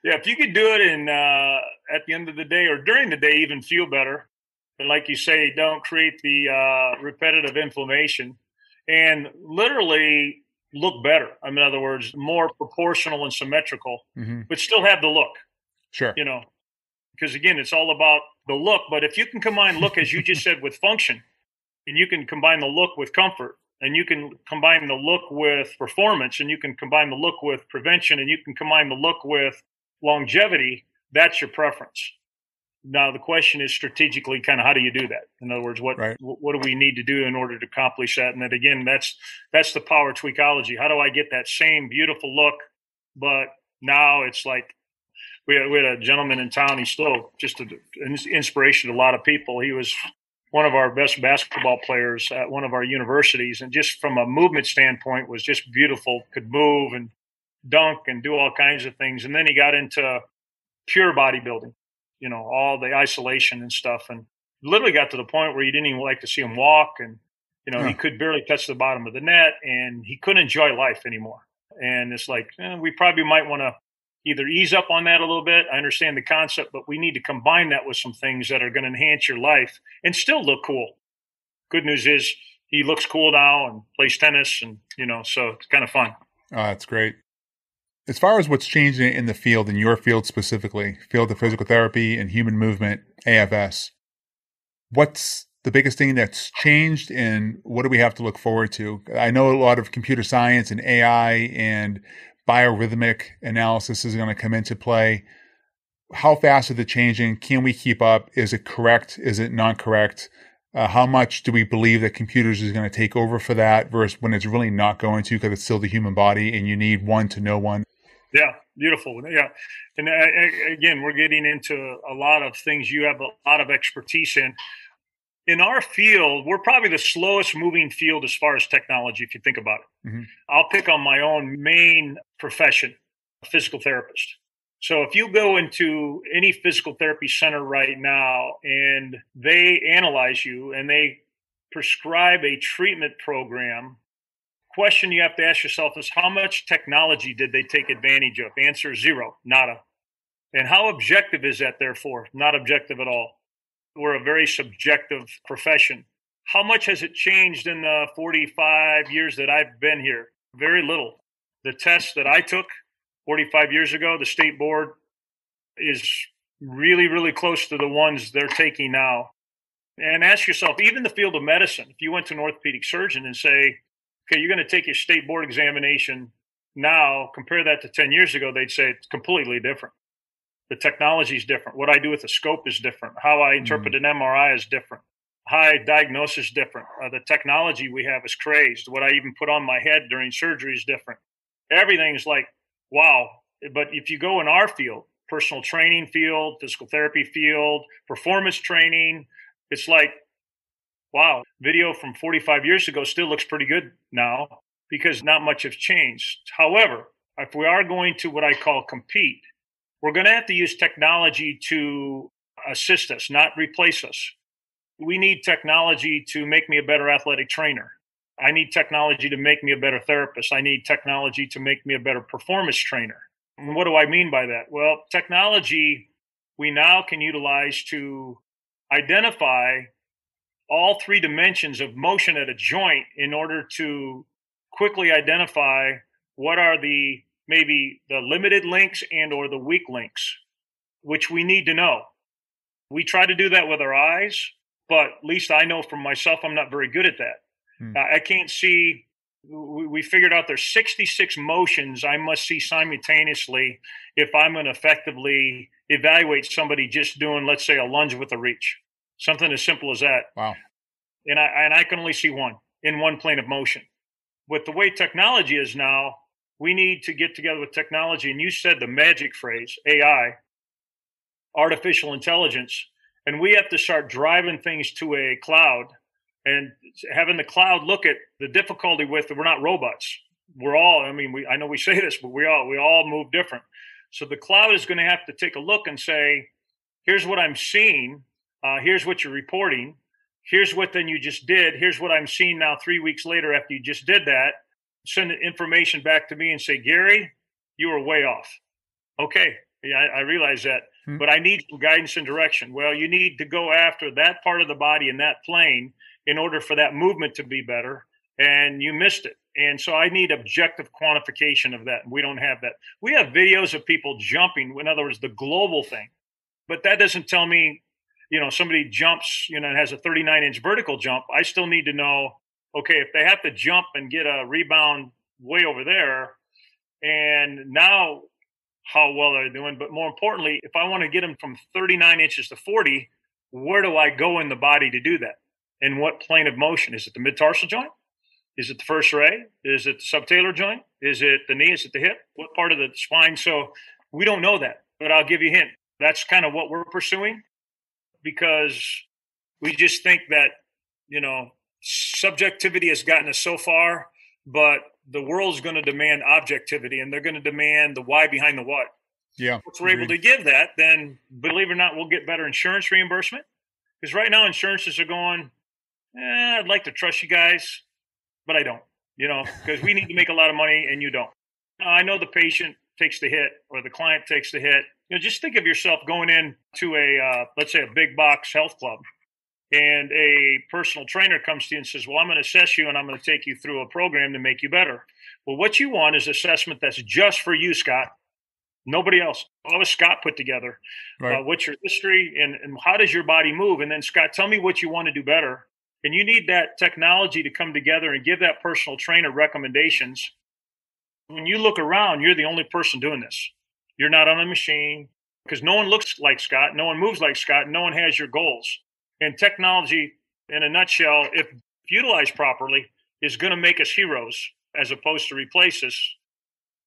Yeah, if you could do it and uh, at the end of the day or during the day even feel better. And like you say, don't create the uh, repetitive inflammation and literally look better. I mean, in other words, more proportional and symmetrical, mm-hmm. but still have the look. Sure. You know, because again, it's all about the look. But if you can combine look, as you just said, with function, and you can combine the look with comfort, and you can combine the look with performance, and you can combine the look with prevention, and you can combine the look with longevity, that's your preference. Now the question is strategically, kind of how do you do that? In other words, what right. what do we need to do in order to accomplish that? And then again, that's that's the power tweakology. How do I get that same beautiful look, but now it's like we had, we had a gentleman in town. He's still just an inspiration to a lot of people. He was one of our best basketball players at one of our universities, and just from a movement standpoint, was just beautiful. Could move and dunk and do all kinds of things. And then he got into pure bodybuilding, you know, all the isolation and stuff, and literally got to the point where you didn't even like to see him walk, and you know, he could barely touch the bottom of the net, and he couldn't enjoy life anymore. And it's like eh, we probably might want to either ease up on that a little bit. I understand the concept, but we need to combine that with some things that are going to enhance your life and still look cool. Good news is he looks cool now and plays tennis, and you know, so it's kind of fun. Oh, that's great. As far as what's changing in the field, in your field specifically, field of physical therapy and human movement, AFS, what's the biggest thing that's changed and what do we have to look forward to? I know a lot of computer science and AI and biorhythmic analysis is going to come into play. How fast are they changing? Can we keep up? Is it correct? Is it not correct? Uh, how much do we believe that computers is going to take over for that versus when it's really not going to because it's still the human body and you need one to know one? Yeah, beautiful. Yeah. And uh, again, we're getting into a lot of things you have a lot of expertise in in our field, we're probably the slowest moving field as far as technology, if you think about it. Mm-hmm. I'll pick on my own main profession, a physical therapist. So if you go into any physical therapy center right now and they analyze you and they prescribe a treatment program, question you have to ask yourself is how much technology did they take advantage of? Answer zero, nada. And how objective is that therefore? Not objective at all we're a very subjective profession. How much has it changed in the 45 years that I've been here? Very little. The test that I took 45 years ago, the state board is really, really close to the ones they're taking now. And ask yourself, even the field of medicine, if you went to an orthopedic surgeon and say, okay, you're going to take your state board examination now, compare that to 10 years ago, they'd say it's completely different. The technology is different. What I do with the scope is different. How I interpret mm. an MRI is different. How I diagnose is different. Uh, the technology we have is crazed. What I even put on my head during surgery is different. Everything's like, wow. But if you go in our field, personal training field, physical therapy field, performance training, it's like, wow, video from 45 years ago still looks pretty good now because not much has changed. However, if we are going to what I call compete, we're going to have to use technology to assist us, not replace us. We need technology to make me a better athletic trainer. I need technology to make me a better therapist. I need technology to make me a better performance trainer. And what do I mean by that? Well, technology we now can utilize to identify all three dimensions of motion at a joint in order to quickly identify what are the maybe the limited links and or the weak links which we need to know. We try to do that with our eyes but at least i know from myself i'm not very good at that. Hmm. i can't see we figured out there's 66 motions i must see simultaneously if i'm going to effectively evaluate somebody just doing let's say a lunge with a reach Something as simple as that. Wow. And I and I can only see one in one plane of motion. With the way technology is now, we need to get together with technology. And you said the magic phrase, AI, artificial intelligence, and we have to start driving things to a cloud and having the cloud look at the difficulty with we're not robots. We're all, I mean, we I know we say this, but we all we all move different. So the cloud is going to have to take a look and say, here's what I'm seeing. Uh, here's what you're reporting. Here's what then you just did. Here's what I'm seeing now three weeks later after you just did that. Send information back to me and say, Gary, you were way off. Okay. Yeah, I, I realize that. Hmm. But I need some guidance and direction. Well, you need to go after that part of the body in that plane in order for that movement to be better. And you missed it. And so I need objective quantification of that. We don't have that. We have videos of people jumping, in other words, the global thing. But that doesn't tell me, you know, somebody jumps, you know, and has a 39 inch vertical jump. I still need to know, okay, if they have to jump and get a rebound way over there, and now how well are they're doing. But more importantly, if I want to get them from 39 inches to 40, where do I go in the body to do that? And what plane of motion? Is it the mid tarsal joint? Is it the first ray? Is it the subtalar joint? Is it the knee? Is it the hip? What part of the spine? So we don't know that, but I'll give you a hint. That's kind of what we're pursuing because we just think that, you know, subjectivity has gotten us so far, but the world's going to demand objectivity and they're going to demand the why behind the what. Yeah. If we're able to give that, then believe it or not, we'll get better insurance reimbursement. Because right now, insurances are going, eh, I'd like to trust you guys, but I don't, you know, because we need to make a lot of money and you don't. I know the patient takes the hit or the client takes the hit. You know, just think of yourself going in to a, uh, let's say, a big box health club and a personal trainer comes to you and says, Well, I'm going to assess you and I'm going to take you through a program to make you better. Well, what you want is assessment that's just for you, Scott. Nobody else. All of Scott put together. Right. Uh, what's your history and, and how does your body move? And then, Scott, tell me what you want to do better. And you need that technology to come together and give that personal trainer recommendations. When you look around, you're the only person doing this. You're not on a machine because no one looks like Scott, no one moves like Scott, no one has your goals. And technology, in a nutshell, if utilized properly, is going to make us heroes as opposed to replace us.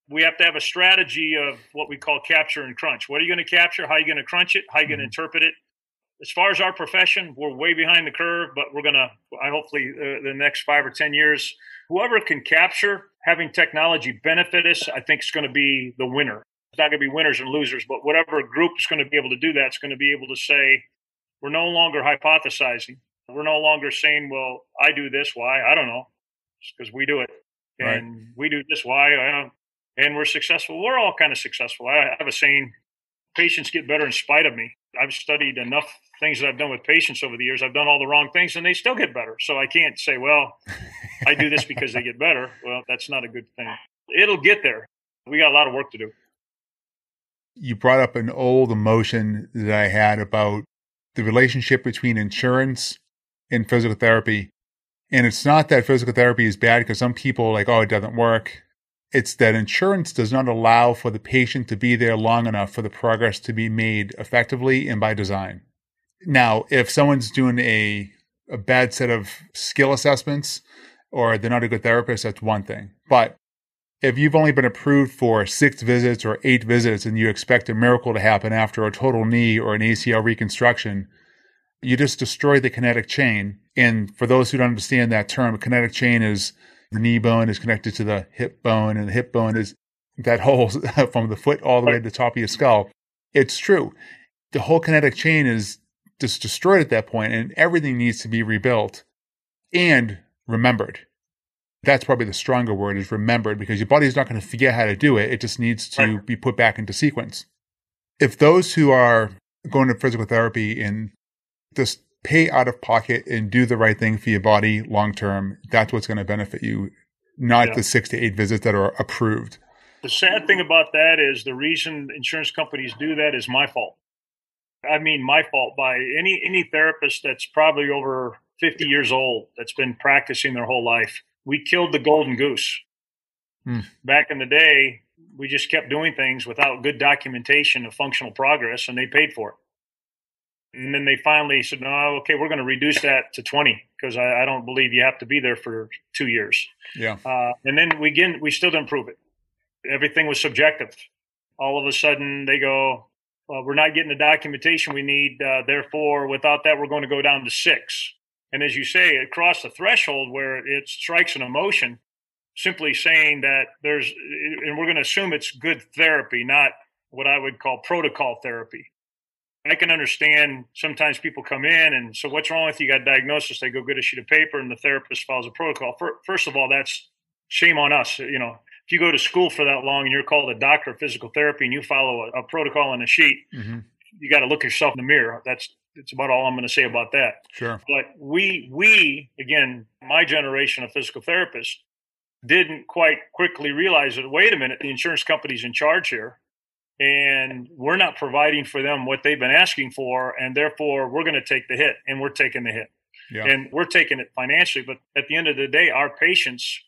We have to have a strategy of what we call capture and crunch. What are you going to capture? How are you going to crunch it? How are you going to mm-hmm. interpret it? As far as our profession, we're way behind the curve, but we're going to, I hopefully, uh, the next five or 10 years, whoever can capture having technology benefit us, I think is going to be the winner. It's not going to be winners and losers, but whatever group is going to be able to do that is going to be able to say, we're no longer hypothesizing. We're no longer saying, well, I do this. Why? I don't know. It's because we do it. And right. we do this. Why? and we're successful. We're all kind of successful. I have a saying patients get better in spite of me. I've studied enough things that I've done with patients over the years. I've done all the wrong things and they still get better. So I can't say, well, I do this because they get better. Well, that's not a good thing. It'll get there. We got a lot of work to do. You brought up an old emotion that I had about the relationship between insurance and physical therapy. And it's not that physical therapy is bad because some people like, oh, it doesn't work. It's that insurance does not allow for the patient to be there long enough for the progress to be made effectively and by design. Now, if someone's doing a, a bad set of skill assessments or they're not a good therapist, that's one thing. But if you've only been approved for six visits or eight visits and you expect a miracle to happen after a total knee or an ACL reconstruction, you just destroy the kinetic chain. And for those who don't understand that term, a kinetic chain is the knee bone is connected to the hip bone, and the hip bone is that whole from the foot all the way to the top of your skull. It's true. The whole kinetic chain is just destroyed at that point, and everything needs to be rebuilt and remembered that's probably the stronger word is remembered because your body's not going to forget how to do it. It just needs to be put back into sequence. If those who are going to physical therapy and just pay out of pocket and do the right thing for your body long term, that's what's going to benefit you, not yeah. the six to eight visits that are approved. The sad thing about that is the reason insurance companies do that is my fault. I mean, my fault by any any therapist that's probably over 50 years old that's been practicing their whole life we killed the golden goose. Hmm. Back in the day, we just kept doing things without good documentation of functional progress, and they paid for it. And then they finally said, no, okay, we're going to reduce that to 20 because I, I, don't believe you have to be there for two years. Yeah. Uh, and then we again, we still didn't prove it. Everything was subjective. All of a sudden they go, well, we're not getting the documentation we need. Uh, therefore, without that, we're going to go down to six. And as you say, it crossed the threshold where it strikes an emotion simply saying that there's, and we're going to assume it's good therapy, not what I would call protocol therapy. I can understand sometimes people come in and so what's wrong with you? you got diagnosis? They go get a sheet of paper and the therapist follows a protocol. First of all, that's shame on us. You know, if you go to school for that long and you're called a doctor of physical therapy and you follow a, a protocol on a sheet, mm-hmm. you got to look yourself in the mirror. That's it's about all I'm going to say about that. Sure. But we we again, my generation of physical therapists didn't quite quickly realize that wait a minute, the insurance company's in charge here and we're not providing for them what they've been asking for and therefore we're going to take the hit and we're taking the hit yeah. and we're taking it financially but at the end of the day our patients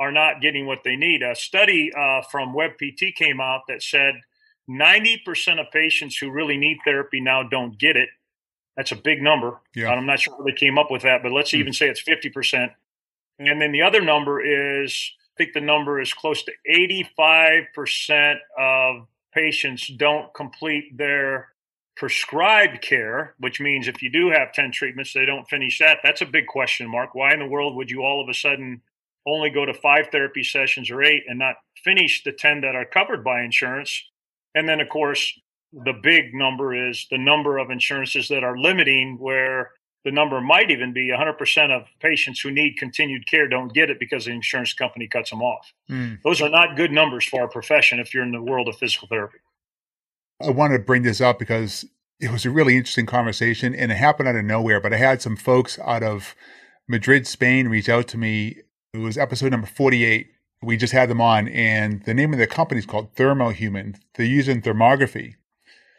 are not getting what they need a study uh, from WebPT came out that said 90% of patients who really need therapy now don't get it that's a big number yeah. i'm not sure how they came up with that but let's mm. even say it's 50% and then the other number is i think the number is close to 85% of patients don't complete their prescribed care, which means if you do have 10 treatments, they don't finish that. That's a big question mark. Why in the world would you all of a sudden only go to five therapy sessions or eight and not finish the 10 that are covered by insurance? And then, of course, the big number is the number of insurances that are limiting where the number might even be 100% of patients who need continued care don't get it because the insurance company cuts them off. Mm. Those are not good numbers for our profession if you're in the world of physical therapy. I wanted to bring this up because it was a really interesting conversation and it happened out of nowhere. But I had some folks out of Madrid, Spain reach out to me. It was episode number 48. We just had them on, and the name of the company is called ThermoHuman. They're using thermography.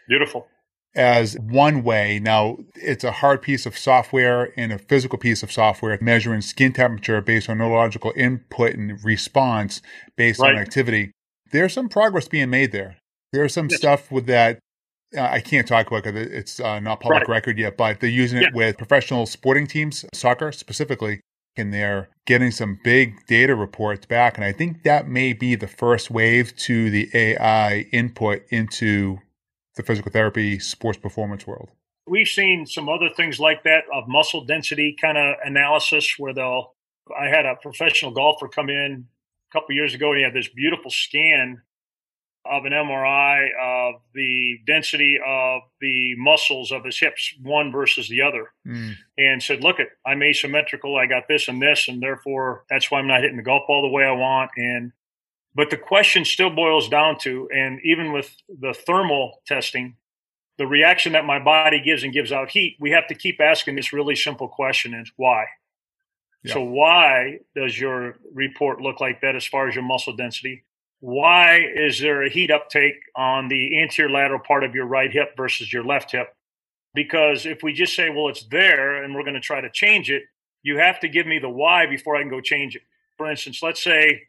Beautiful as one way. Now, it's a hard piece of software and a physical piece of software measuring skin temperature based on neurological input and response based right. on activity. There's some progress being made there. There's some yes. stuff with that. Uh, I can't talk about because it's uh, not public right. record yet, but they're using it yeah. with professional sporting teams, soccer specifically, and they're getting some big data reports back. And I think that may be the first wave to the AI input into the physical therapy sports performance world. We've seen some other things like that of muscle density kind of analysis where they'll. I had a professional golfer come in a couple years ago and he had this beautiful scan of an MRI of the density of the muscles of his hips, one versus the other, mm. and said, "Look, it, I'm asymmetrical. I got this and this, and therefore that's why I'm not hitting the golf ball the way I want." And but the question still boils down to, and even with the thermal testing, the reaction that my body gives and gives out heat, we have to keep asking this really simple question is why? Yeah. So why does your report look like that as far as your muscle density? Why is there a heat uptake on the anterior lateral part of your right hip versus your left hip? Because if we just say, well, it's there and we're going to try to change it, you have to give me the why before I can go change it. For instance, let's say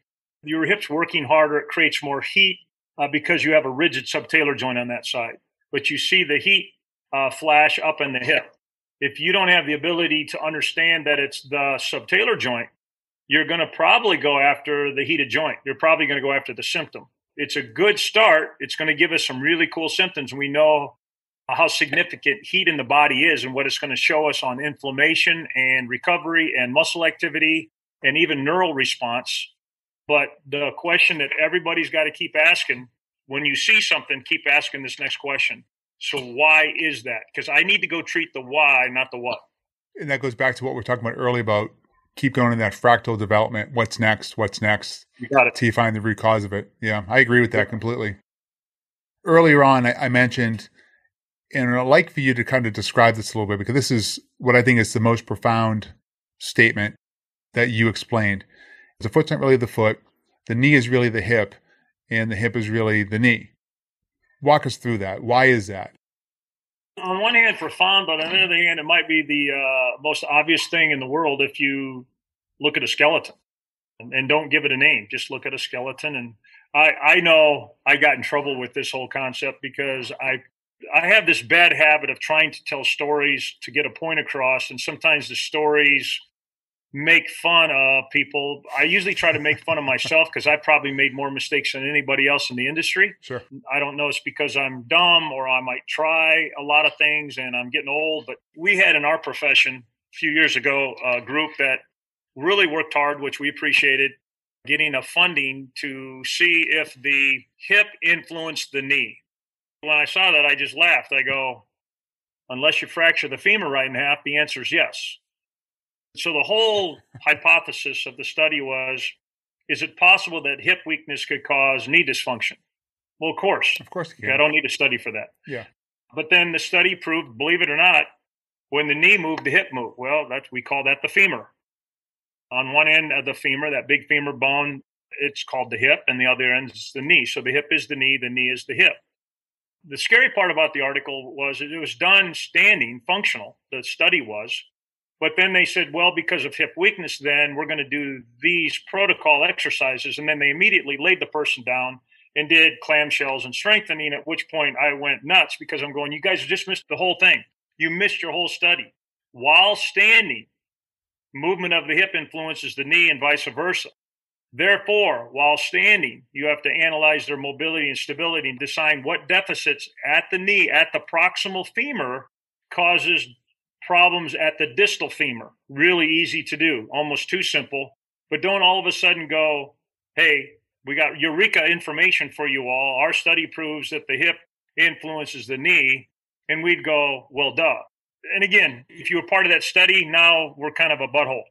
your hip's working harder, it creates more heat uh, because you have a rigid subtalar joint on that side. But you see the heat uh, flash up in the hip. If you don't have the ability to understand that it's the subtalar joint, you're going to probably go after the heated joint. You're probably going to go after the symptom. It's a good start. It's going to give us some really cool symptoms. We know how significant heat in the body is and what it's going to show us on inflammation and recovery and muscle activity and even neural response but the question that everybody's got to keep asking when you see something, keep asking this next question. So why is that? Because I need to go treat the why, not the what. And that goes back to what we are talking about earlier about keep going in that fractal development. What's next? What's next? You got it. Till you find the root cause of it. Yeah, I agree with that completely. Earlier on, I, I mentioned, and I'd like for you to kind of describe this a little bit because this is what I think is the most profound statement that you explained. The foot's not really the foot, the knee is really the hip, and the hip is really the knee. Walk us through that. Why is that? On one hand, profound, but on the other hand, it might be the uh, most obvious thing in the world if you look at a skeleton and, and don't give it a name. Just look at a skeleton. And I, I know I got in trouble with this whole concept because I I have this bad habit of trying to tell stories to get a point across, and sometimes the stories make fun of people. I usually try to make fun of myself because I probably made more mistakes than anybody else in the industry. Sure. I don't know it's because I'm dumb or I might try a lot of things and I'm getting old, but we had in our profession a few years ago a group that really worked hard, which we appreciated, getting a funding to see if the hip influenced the knee. When I saw that, I just laughed. I go, unless you fracture the femur right in half, the answer is yes. So the whole hypothesis of the study was is it possible that hip weakness could cause knee dysfunction? Well, of course. Of course, I don't need a study for that. Yeah. But then the study proved, believe it or not, when the knee moved, the hip moved. Well, that's we call that the femur. On one end of the femur, that big femur bone, it's called the hip, and the other end is the knee. So the hip is the knee, the knee is the hip. The scary part about the article was it was done standing, functional. The study was, but then they said, well, because of hip weakness, then we're going to do these protocol exercises. And then they immediately laid the person down and did clamshells and strengthening, at which point I went nuts because I'm going, you guys just missed the whole thing. You missed your whole study. While standing, movement of the hip influences the knee and vice versa. Therefore, while standing, you have to analyze their mobility and stability and decide what deficits at the knee, at the proximal femur, causes problems at the distal femur. Really easy to do, almost too simple. But don't all of a sudden go, hey, we got eureka information for you all. Our study proves that the hip influences the knee. And we'd go, well, duh. And again, if you were part of that study, now we're kind of a butthole,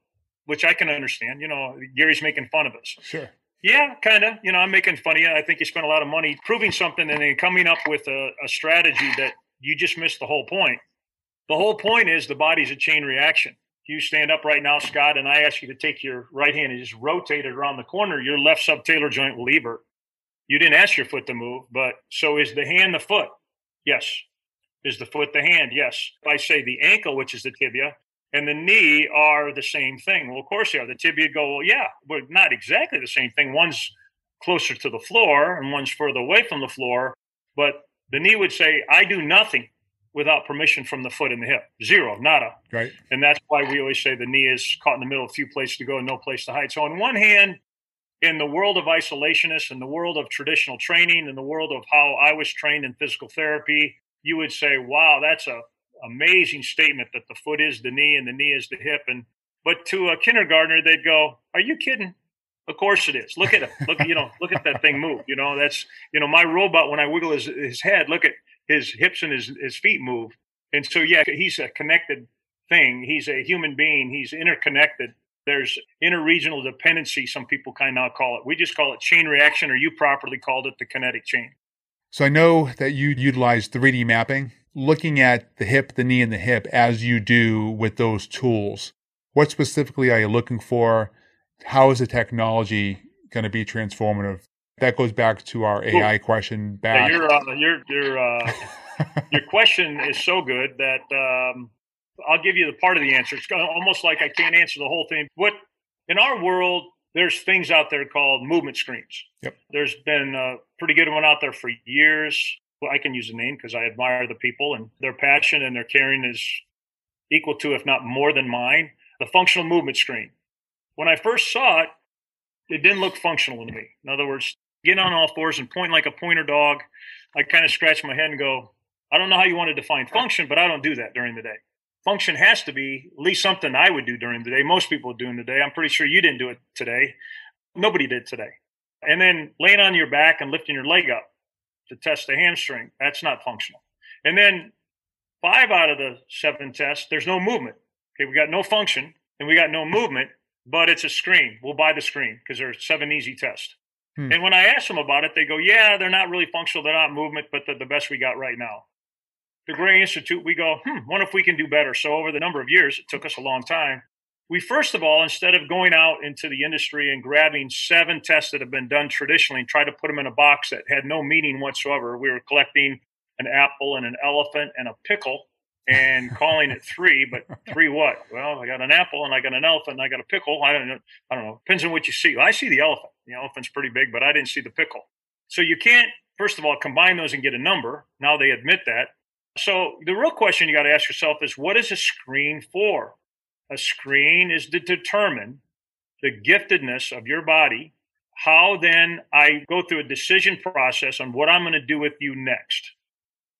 which I can understand. You know, Gary's making fun of us. Sure. Yeah, kind of. You know, I'm making fun of you. I think you spent a lot of money proving something and then coming up with a, a strategy that you just missed the whole point. The whole point is the body's a chain reaction. You stand up right now, Scott, and I ask you to take your right hand and just rotate it around the corner. Your left subtalar joint will lever. You didn't ask your foot to move, but so is the hand the foot? Yes. Is the foot the hand? Yes. If I say the ankle, which is the tibia, and the knee are the same thing. Well, of course they are. The tibia go, well, yeah, but not exactly the same thing. One's closer to the floor and one's further away from the floor. But the knee would say, I do nothing without permission from the foot and the hip. Zero, nada. Right. And that's why we always say the knee is caught in the middle, a few places to go and no place to hide. So on one hand, in the world of isolationists, in the world of traditional training, in the world of how I was trained in physical therapy, you would say, wow, that's a amazing statement that the foot is the knee and the knee is the hip. And but to a kindergartner, they'd go, Are you kidding? Of course it is. Look at it. Look, you know, look at that thing move. You know, that's you know, my robot when I wiggle his, his head, look at his hips and his, his feet move. And so, yeah, he's a connected thing. He's a human being. He's interconnected. There's interregional dependency, some people kind of call it. We just call it chain reaction, or you properly called it the kinetic chain. So I know that you utilize 3D mapping, looking at the hip, the knee, and the hip as you do with those tools. What specifically are you looking for? How is the technology going to be transformative? That goes back to our AI question. Back, yeah, your uh, your your uh, your question is so good that um, I'll give you the part of the answer. It's almost like I can't answer the whole thing. What in our world, there's things out there called movement screens. Yep. There's been a pretty good one out there for years. Well, I can use the name because I admire the people and their passion and their caring is equal to, if not more than mine. The functional movement screen. When I first saw it, it didn't look functional to me. In other words, get on all fours and point like a pointer dog. I kind of scratch my head and go, I don't know how you want to define function, but I don't do that during the day. Function has to be at least something I would do during the day. Most people are doing day. I'm pretty sure you didn't do it today. Nobody did today. And then laying on your back and lifting your leg up to test the hamstring, that's not functional. And then five out of the seven tests, there's no movement. Okay, we got no function and we got no movement, but it's a screen. We'll buy the screen because there's seven easy tests. Hmm. And when I ask them about it, they go, yeah, they're not really functional. They're not movement, but they're the best we got right now. The Gray Institute, we go, hmm, what if we can do better? So over the number of years, it took us a long time. We first of all, instead of going out into the industry and grabbing seven tests that have been done traditionally and try to put them in a box that had no meaning whatsoever, we were collecting an apple and an elephant and a pickle and calling it three, but three what? Well, I got an apple and I got an elephant and I got a pickle. I don't know. I don't know. Depends on what you see. I see the elephant. The elephant's pretty big, but I didn't see the pickle. So you can't, first of all, combine those and get a number. Now they admit that. So the real question you got to ask yourself is what is a screen for? A screen is to determine the giftedness of your body, how then I go through a decision process on what I'm going to do with you next.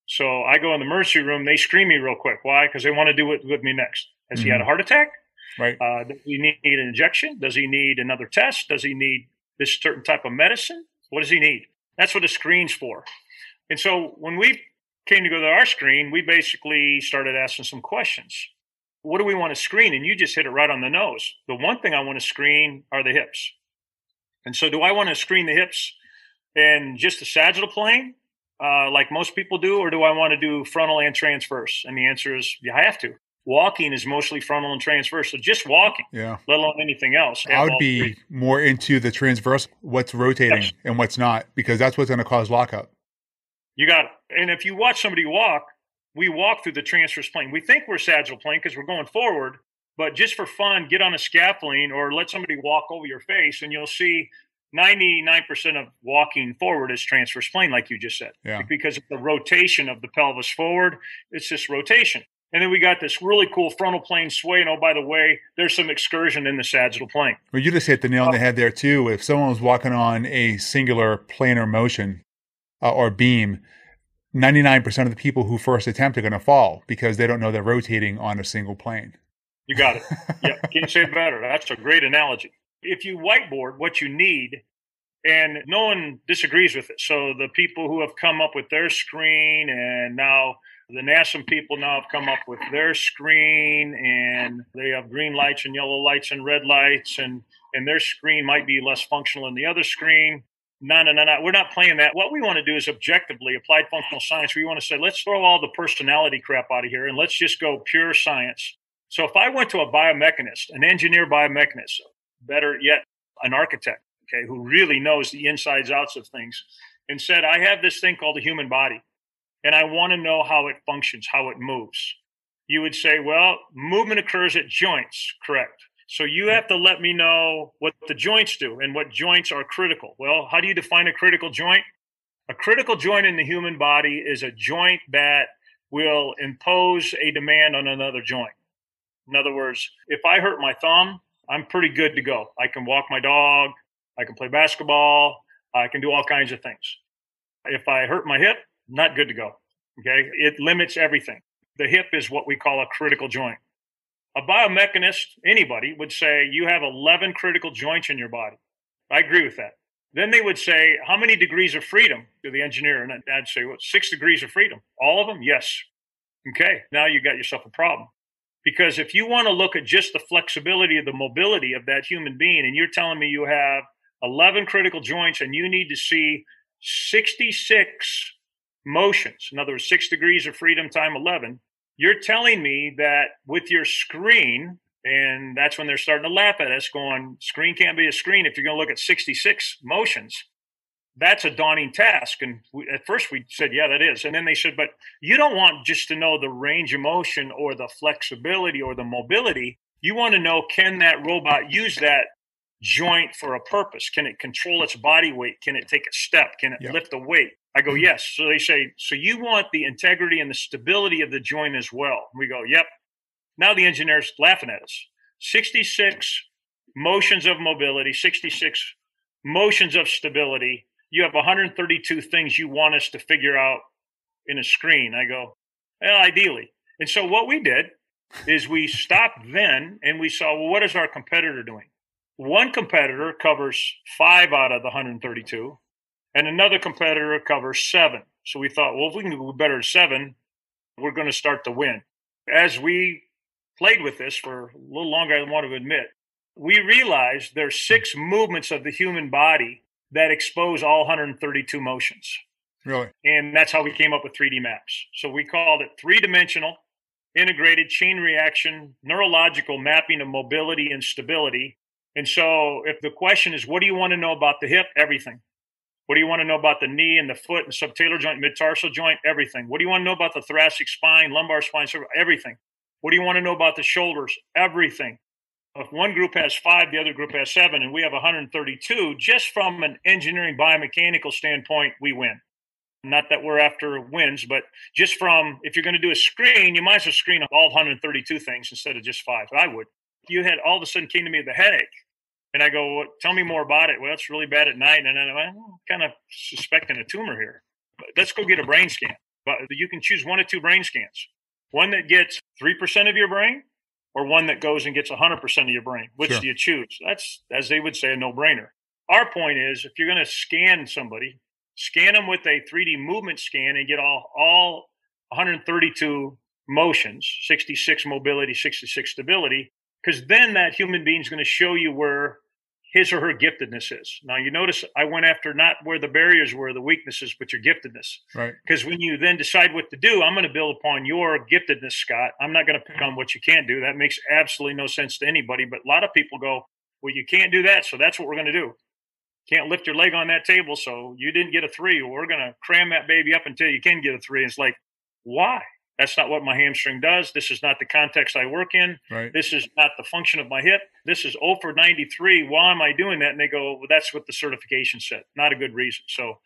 So I go in the emergency room, they screen me real quick. Why? Because they want to do it with me next. Has mm-hmm. he had a mm-hmm. heart attack? Right. Uh, does he need an injection? Does he need another test? Does he need this certain type of medicine? What does he need? That's what a screen's for. And so when we came to go to our screen, we basically started asking some questions. What do we want to screen? And you just hit it right on the nose. The one thing I want to screen are the hips. And so, do I want to screen the hips and just the sagittal plane, uh, like most people do, or do I want to do frontal and transverse? And the answer is, I have to. Walking is mostly frontal and transverse, so just walking, yeah, let alone anything else. I would be three. more into the transverse, what's rotating yes. and what's not, because that's what's going to cause lockup. You got it. And if you watch somebody walk, we walk through the transverse plane. We think we're sagittal plane because we're going forward, but just for fun, get on a scaffolding or let somebody walk over your face, and you'll see 99% of walking forward is transverse plane, like you just said. Yeah. Because of the rotation of the pelvis forward, it's just rotation. And then we got this really cool frontal plane sway. And oh, by the way, there's some excursion in the sagittal plane. Well, you just hit the nail on the head there, too. If someone was walking on a singular planar motion, uh, or beam, 99% of the people who first attempt are going to fall because they don't know they're rotating on a single plane. You got it. yeah, can't say it better. That's a great analogy. If you whiteboard what you need, and no one disagrees with it. So the people who have come up with their screen, and now the NASM people now have come up with their screen, and they have green lights and yellow lights and red lights, and and their screen might be less functional than the other screen no, no, no, no. We're not playing that. What we want to do is objectively applied functional science. We want to say, let's throw all the personality crap out of here and let's just go pure science. So if I went to a biomechanist, an engineer biomechanist, better yet, an architect, okay, who really knows the insides outs of things, and said, I have this thing called the human body, and I want to know how it functions, how it moves. You would say, well, movement occurs at joints, correct. So you mm-hmm. have to let me know what the joints do and what joints are critical. Well, how do you define a critical joint? A critical joint in the human body is a joint that will impose a demand on another joint. In other words, if I hurt my thumb, I'm pretty good to go. I can walk my dog, I can play basketball, I can do all kinds of things. If I hurt my hip, not good to go. Okay. It limits everything. The hip is what we call a critical joint. A biomechanist, anybody, would say you have 11 critical joints in your body. I agree with that. Then they would say, How many degrees of freedom to the engineer? And I'd say, What, six degrees of freedom? All of them? Yes. Okay, now you got yourself a problem. Because if you want to look at just the flexibility of the mobility of that human being, and you're telling me you have 11 critical joints and you need to see 66 motions, in other words, six degrees of freedom time 11, you're telling me that with your screen, and that's when they're starting to laugh at us, going, screen can't be a screen if you're going to look at 66 motions. That's a daunting task. And we, at first we said, yeah, that is. And then they said, but you don't want just to know the range of motion or the flexibility or the mobility. You want to know can that robot use that joint for a purpose? Can it control its body weight? Can it take a step? Can it yep. lift a weight? I go, yes. So they say, so you want the integrity and the stability of the joint as well? We go, yep. Now the engineer's laughing at us. 66 motions of mobility, 66 motions of stability. You have 132 things you want us to figure out in a screen. I go, well, ideally. And so what we did is we stopped then and we saw, well, what is our competitor doing? One competitor covers five out of the 132 and another competitor covers seven. So we thought, well, if we can do better at seven, we're going to start to win. As we played with this for a little longer I want to admit, we realized there's six movements of the human body that expose all 132 motions. Really? And that's how we came up with 3D maps. So we called it three dimensional, integrated chain reaction, neurological mapping of mobility and stability. And so if the question is, what do you want to know about the hip? Everything. What do you want to know about the knee and the foot and subtalar joint, mid-tarsal joint? Everything. What do you want to know about the thoracic spine, lumbar spine, everything? What do you want to know about the shoulders? Everything. If one group has five, the other group has seven, and we have 132, just from an engineering biomechanical standpoint, we win. Not that we're after wins, but just from if you're going to do a screen, you might as well screen all 132 things instead of just five. I would. You had all of a sudden came to me with a headache. And I go, well, tell me more about it. Well, it's really bad at night. And then I'm kind of suspecting a tumor here. But let's go get a brain scan. But you can choose one or two brain scans. One that gets 3% of your brain or one that goes and gets 100% of your brain. Which sure. do you choose? That's, as they would say, a no brainer. Our point is if you're going to scan somebody, scan them with a 3D movement scan and get all, all 132 motions, 66 mobility, 66 stability, because then that human being is going to show you where his or her giftedness is. Now, you notice I went after not where the barriers were, the weaknesses, but your giftedness. Right. Because when you then decide what to do, I'm going to build upon your giftedness, Scott. I'm not going to pick on what you can't do. That makes absolutely no sense to anybody. But a lot of people go, well, you can't do that. So that's what we're going to do. Can't lift your leg on that table. So you didn't get a three. We're going to cram that baby up until you can get a three. It's like, why? That's not what my hamstring does. This is not the context I work in. Right. This is not the function of my hip. This is 0 for 93. Why am I doing that? And they go, well, that's what the certification said. Not a good reason. So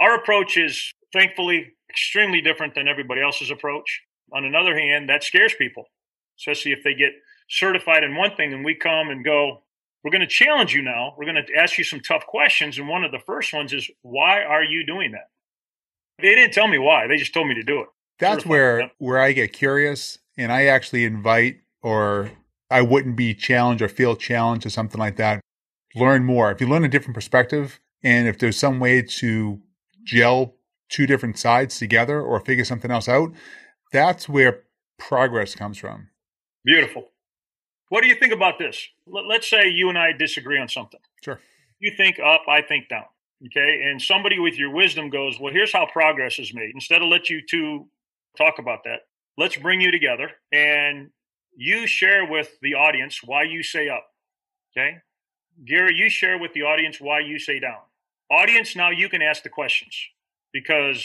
our approach is thankfully extremely different than everybody else's approach. On another hand, that scares people, especially if they get certified in one thing and we come and go, we're going to challenge you now. We're going to ask you some tough questions. And one of the first ones is, why are you doing that? They didn't tell me why. They just told me to do it that's where where I get curious and I actually invite or I wouldn't be challenged or feel challenged or something like that. Learn more. If you learn a different perspective and if there's some way to gel two different sides together or figure something else out, that's where progress comes from. Beautiful. What do you think about this? Let's say you and I disagree on something. Sure. You think up, I think down. Okay. And somebody with your wisdom goes, Well, here's how progress is made. Instead of let you two talk about that. Let's bring you together and you share with the audience why you say up. Okay. Gary, you share with the audience why you say down. Audience, now you can ask the questions because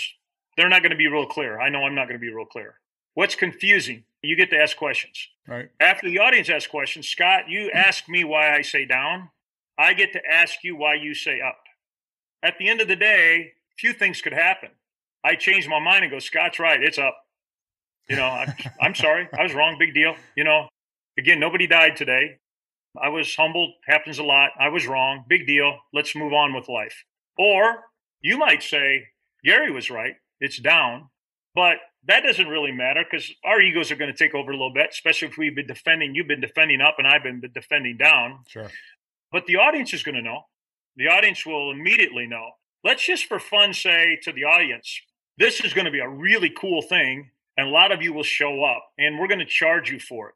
they're not going to be real clear. I know I'm not going to be real clear. What's confusing? You get to ask questions. Right. After the audience asks questions, Scott, you mm-hmm. ask me why I say down. I get to ask you why you say up. At the end of the day, few things could happen. I change my mind and go, Scott's right. It's up. You know, I, I'm sorry. I was wrong. Big deal. You know, again, nobody died today. I was humbled. Happens a lot. I was wrong. Big deal. Let's move on with life. Or you might say, Gary was right. It's down. But that doesn't really matter because our egos are going to take over a little bit, especially if we've been defending. You've been defending up and I've been defending down. Sure. But the audience is going to know. The audience will immediately know. Let's just for fun say to the audience, this is going to be a really cool thing and a lot of you will show up and we're going to charge you for it.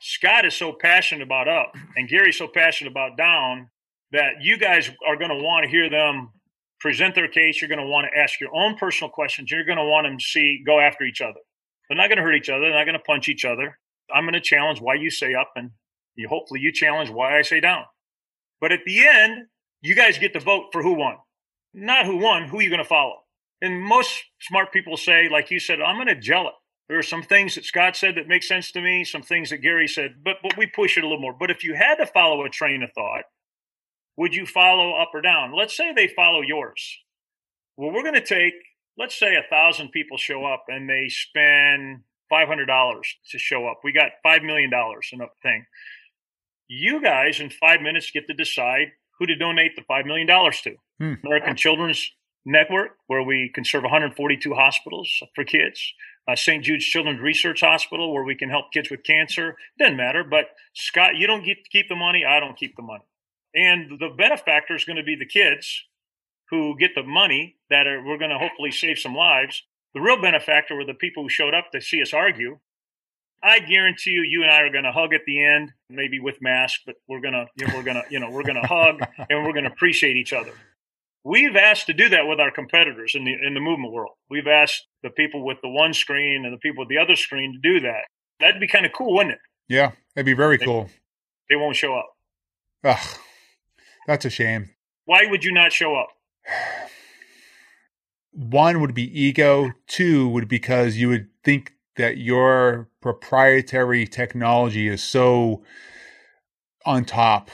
Scott is so passionate about up and Gary's so passionate about down that you guys are going to want to hear them present their case. You're going to want to ask your own personal questions. You're going to want them to see go after each other. They're not going to hurt each other. They're not going to punch each other. I'm going to challenge why you say up and you, hopefully you challenge why I say down. But at the end, you guys get to vote for who won. Not who won, who are you going to follow? And most smart people say, like you said, I'm going to gel it. There are some things that Scott said that make sense to me, some things that Gary said, but, but we push it a little more. But if you had to follow a train of thought, would you follow up or down? Let's say they follow yours. Well, we're going to take, let's say a thousand people show up and they spend $500 to show up. We got $5 million in a thing. You guys in five minutes get to decide who to donate the $5 million to. Hmm. American Children's network where we can serve 142 hospitals for kids. Uh, St. Jude's Children's Research Hospital where we can help kids with cancer. Doesn't matter, but Scott, you don't get keep the money. I don't keep the money. And the benefactor is going to be the kids who get the money that are, we're going to hopefully save some lives. The real benefactor were the people who showed up to see us argue. I guarantee you, you and I are going to hug at the end, maybe with masks, but we're going to, you know, we're going to, you know, we're going to hug and we're going to appreciate each other. We've asked to do that with our competitors in the in the movement world. We've asked the people with the one screen and the people with the other screen to do that. That'd be kind of cool, wouldn't it? Yeah, it'd be very they, cool. They won't show up. Ugh, that's a shame. Why would you not show up? One would be ego. Two would because you would think that your proprietary technology is so on top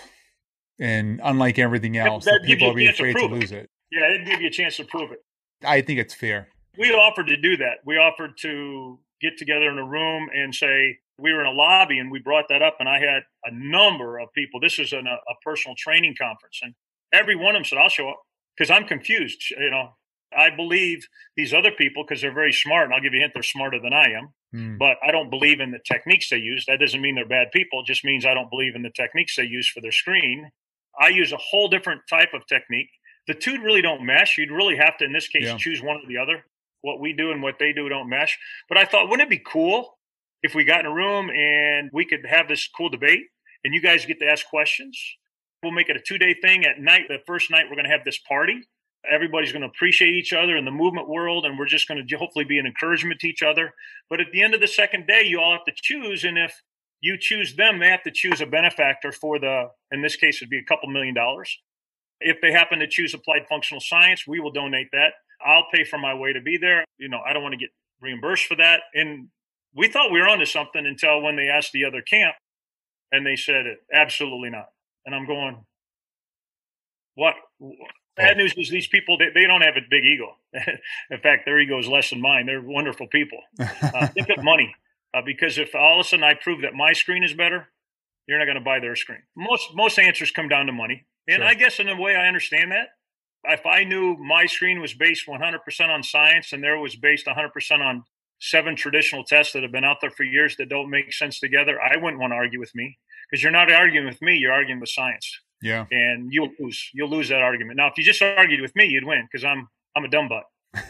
and unlike everything else, that, that people are afraid to, to lose it. Yeah, it'd give you a chance to prove it. I think it's fair. We offered to do that. We offered to get together in a room and say, we were in a lobby and we brought that up and I had a number of people. This was an, a, a personal training conference and every one of them said, I'll show up because I'm confused. You know, I believe these other people because they're very smart. And I'll give you a hint, they're smarter than I am. Mm. But I don't believe in the techniques they use. That doesn't mean they're bad people. It just means I don't believe in the techniques they use for their screen. I use a whole different type of technique. The two really don't mesh. You'd really have to, in this case, yeah. choose one or the other. What we do and what they do don't mesh. But I thought, wouldn't it be cool if we got in a room and we could have this cool debate and you guys get to ask questions? We'll make it a two day thing at night. The first night, we're going to have this party everybody's going to appreciate each other in the movement world and we're just going to hopefully be an encouragement to each other but at the end of the second day you all have to choose and if you choose them they have to choose a benefactor for the in this case it'd be a couple million dollars. If they happen to choose applied functional science we will donate that. I'll pay for my way to be there. You know i don't want to get reimbursed for that. And we thought we were onto something until when they asked the other camp and they said absolutely not. And i'm going what? Bad news is these people they, they don't have a big ego. In fact, their ego is less than mine. They're wonderful people. Uh, think of money uh, because if all of a sudden I prove that my screen is better, you're not going to buy their screen. Most most answers come down to money, and sure. I guess in a way I understand that. If I knew my screen was based 100% on science and there was based 100% on seven traditional tests that have been out there for years that don't make sense together, I wouldn't want to argue with me because you're not arguing with me, you're arguing with science. Yeah. And you'll lose. You'll lose that argument. Now, if you just argued with me, you'd win because I'm I'm a dumb butt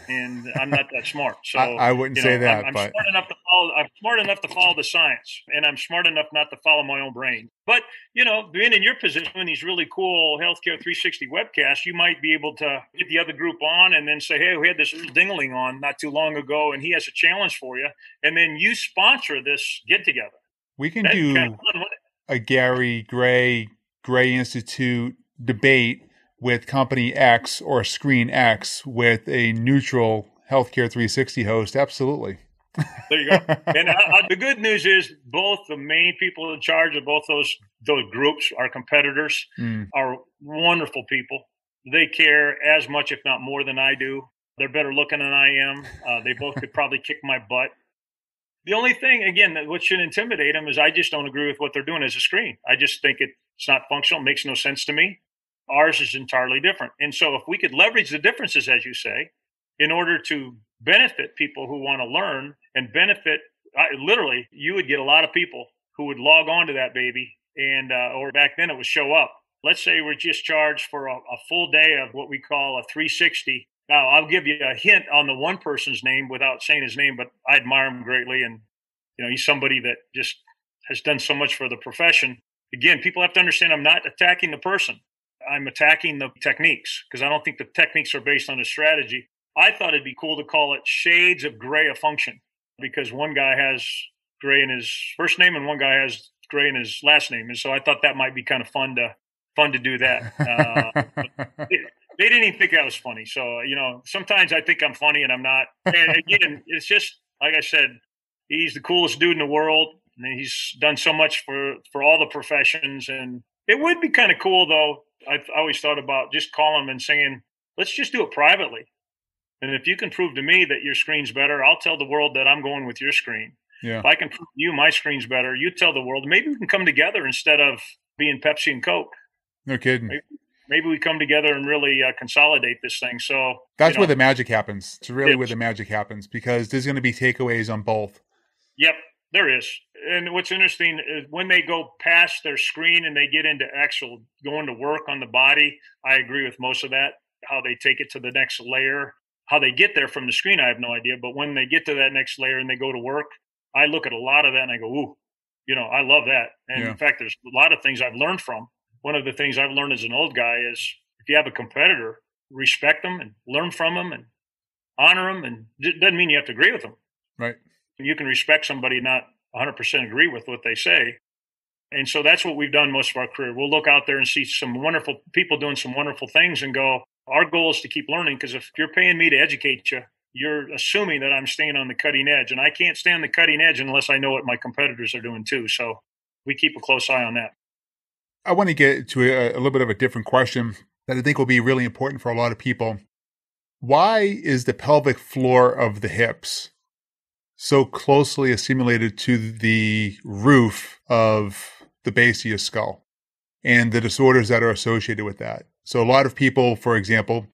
and I'm not that smart. So I, I wouldn't say know, that. I'm, I'm but... smart enough to follow. I'm smart enough to follow the science, and I'm smart enough not to follow my own brain. But you know, being in your position in these really cool healthcare 360 webcasts, you might be able to get the other group on and then say, "Hey, we had this dingling on not too long ago, and he has a challenge for you," and then you sponsor this get together. We can That's do kind of fun, a Gary Gray Gray Institute debate with company X or screen X with a neutral healthcare 360 host. Absolutely. there you go. And uh, uh, the good news is both the main people in charge of both those those groups, our competitors, mm. are wonderful people. They care as much, if not more, than I do. They're better looking than I am. Uh, they both could probably kick my butt. The only thing, again, that what should intimidate them is I just don't agree with what they're doing as a screen. I just think it's not functional, makes no sense to me. Ours is entirely different. And so if we could leverage the differences, as you say, in order to benefit people who want to learn and benefit, I, literally, you would get a lot of people who would log on to that baby. And, uh, or back then it was show up. Let's say we're just charged for a, a full day of what we call a 360 now, I'll give you a hint on the one person's name without saying his name, but I admire him greatly. And, you know, he's somebody that just has done so much for the profession. Again, people have to understand I'm not attacking the person, I'm attacking the techniques because I don't think the techniques are based on a strategy. I thought it'd be cool to call it shades of gray of function because one guy has gray in his first name and one guy has gray in his last name. And so I thought that might be kind of fun to fun to do that. Uh, they didn't even think that was funny. So you know, sometimes I think I'm funny and I'm not. And again, it's just like I said, he's the coolest dude in the world, and he's done so much for for all the professions. And it would be kind of cool though. I always thought about just calling them and saying, "Let's just do it privately." And if you can prove to me that your screen's better, I'll tell the world that I'm going with your screen. Yeah. If I can prove to you my screen's better, you tell the world. Maybe we can come together instead of being Pepsi and Coke. No kidding. Maybe, maybe we come together and really uh, consolidate this thing. So that's you know, where the magic happens. It's really where the magic happens because there's going to be takeaways on both. Yep, there is. And what's interesting is when they go past their screen and they get into actual going to work on the body, I agree with most of that. How they take it to the next layer, how they get there from the screen, I have no idea. But when they get to that next layer and they go to work, I look at a lot of that and I go, ooh, you know, I love that. And yeah. in fact, there's a lot of things I've learned from one of the things I've learned as an old guy is if you have a competitor, respect them and learn from them and honor them. And it doesn't mean you have to agree with them. Right. You can respect somebody, not 100% agree with what they say. And so that's what we've done most of our career. We'll look out there and see some wonderful people doing some wonderful things and go, our goal is to keep learning because if you're paying me to educate you, you're assuming that I'm staying on the cutting edge. And I can't stay on the cutting edge unless I know what my competitors are doing too. So we keep a close eye on that. I want to get to a, a little bit of a different question that I think will be really important for a lot of people. why is the pelvic floor of the hips so closely assimilated to the roof of the base of your skull and the disorders that are associated with that? So, a lot of people, for example,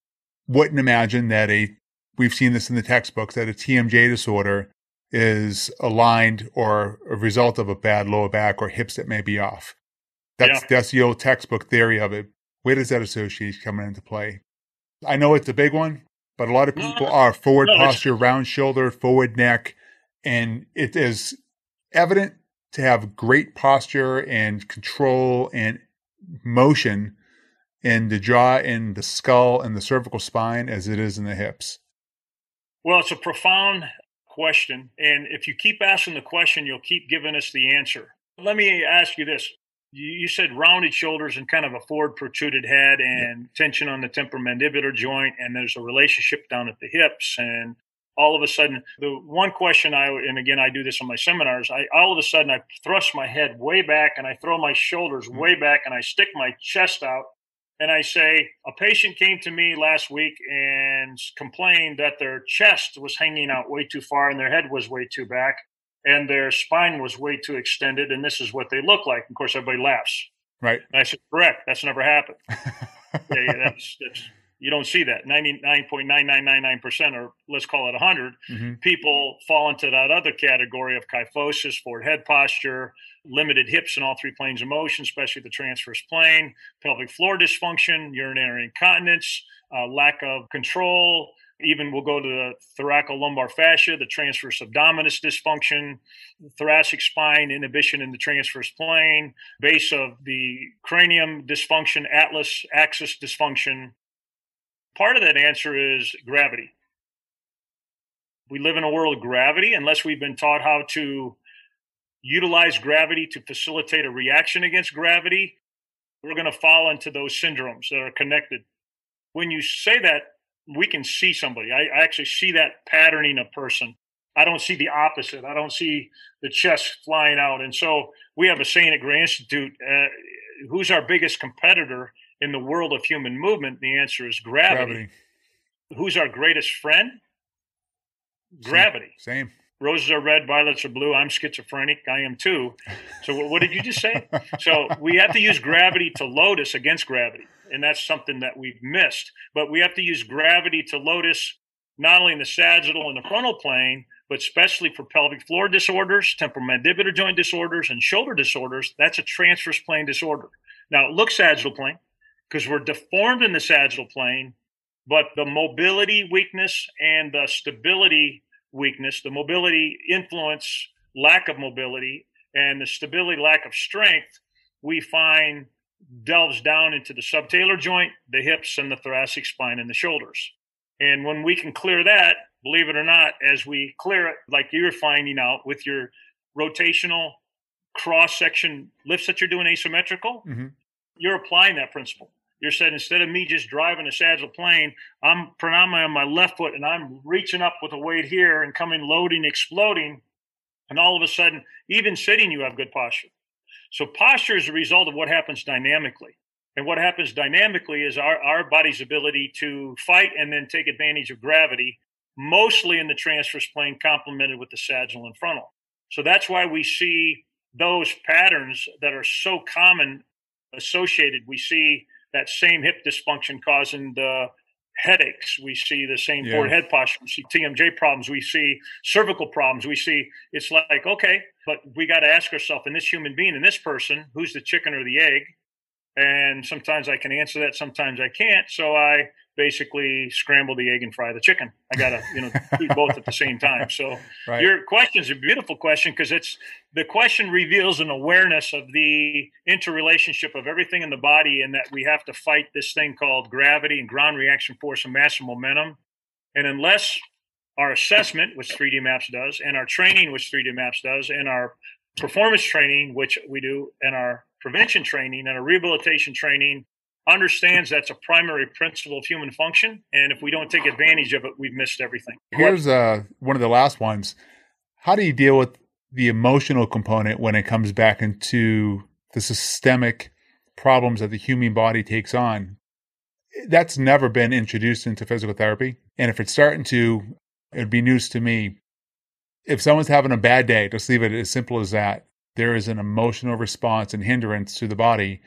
wouldn't imagine that a, we've seen this in the textbooks, that a TMJ disorder is aligned or a result of a bad lower back or hips that may be off. That's, yeah. that's the old textbook theory of it. Where does that association come into play? I know it's a big one, but a lot of people are forward no, posture, round shoulder, forward neck, and it is evident to have great posture and control and motion in the jaw and the skull and the cervical spine as it is in the hips. Well, it's a profound question. And if you keep asking the question, you'll keep giving us the answer. Let me ask you this you said rounded shoulders and kind of a forward protruded head and tension on the temporomandibular joint and there's a relationship down at the hips and all of a sudden the one question i and again i do this on my seminars i all of a sudden i thrust my head way back and i throw my shoulders mm-hmm. way back and i stick my chest out and i say a patient came to me last week and complained that their chest was hanging out way too far and their head was way too back and their spine was way too extended, and this is what they look like. Of course, everybody laughs. Right. And I said, correct. That's never happened. yeah, yeah, that's, that's, you don't see that. 99.9999%, or let's call it 100, mm-hmm. people fall into that other category of kyphosis, forward head posture, limited hips in all three planes of motion, especially the transverse plane, pelvic floor dysfunction, urinary incontinence, uh, lack of control, even we'll go to the thoracolumbar fascia, the transverse abdominis dysfunction, thoracic spine inhibition in the transverse plane, base of the cranium dysfunction, atlas axis dysfunction. Part of that answer is gravity. We live in a world of gravity unless we've been taught how to utilize gravity to facilitate a reaction against gravity. We're going to fall into those syndromes that are connected. When you say that, we can see somebody. I, I actually see that patterning a person. I don't see the opposite. I don't see the chest flying out. And so we have a saying at Gray Institute uh, who's our biggest competitor in the world of human movement? The answer is gravity. gravity. Who's our greatest friend? Gravity. Same. Roses are red, violets are blue. I'm schizophrenic. I am too. So, what did you just say? so, we have to use gravity to load us against gravity and that's something that we've missed. But we have to use gravity to lotus not only in the sagittal and the frontal plane, but especially for pelvic floor disorders, temporomandibular joint disorders, and shoulder disorders. That's a transverse plane disorder. Now, it looks sagittal plane because we're deformed in the sagittal plane, but the mobility weakness and the stability weakness, the mobility influence, lack of mobility, and the stability lack of strength, we find delves down into the subtalar joint, the hips, and the thoracic spine and the shoulders. And when we can clear that, believe it or not, as we clear it, like you're finding out with your rotational cross section lifts that you're doing asymmetrical, mm-hmm. you're applying that principle. You're saying instead of me just driving a sagittal plane, I'm predominantly on my left foot and I'm reaching up with a weight here and coming loading, exploding. And all of a sudden, even sitting, you have good posture. So posture is a result of what happens dynamically. And what happens dynamically is our, our body's ability to fight and then take advantage of gravity, mostly in the transverse plane, complemented with the sagittal and frontal. So that's why we see those patterns that are so common associated. We see that same hip dysfunction causing the headaches. We see the same yeah. forward head posture. We see TMJ problems. We see cervical problems. We see it's like, okay, but we got to ask ourselves in this human being, in this person, who's the chicken or the egg? And sometimes I can answer that, sometimes I can't. So I basically scramble the egg and fry the chicken. I got to, you know, do both at the same time. So right. your question is a beautiful question because it's the question reveals an awareness of the interrelationship of everything in the body and that we have to fight this thing called gravity and ground reaction force and mass and momentum. And unless our assessment, which 3D Maps does, and our training, which 3D Maps does, and our performance training, which we do, and our prevention training and our rehabilitation training understands that's a primary principle of human function. And if we don't take advantage of it, we've missed everything. Here's uh, one of the last ones. How do you deal with the emotional component when it comes back into the systemic problems that the human body takes on? That's never been introduced into physical therapy. And if it's starting to, it'd be news to me. If someone's having a bad day, just leave it as simple as that. There is an emotional response and hindrance to the body.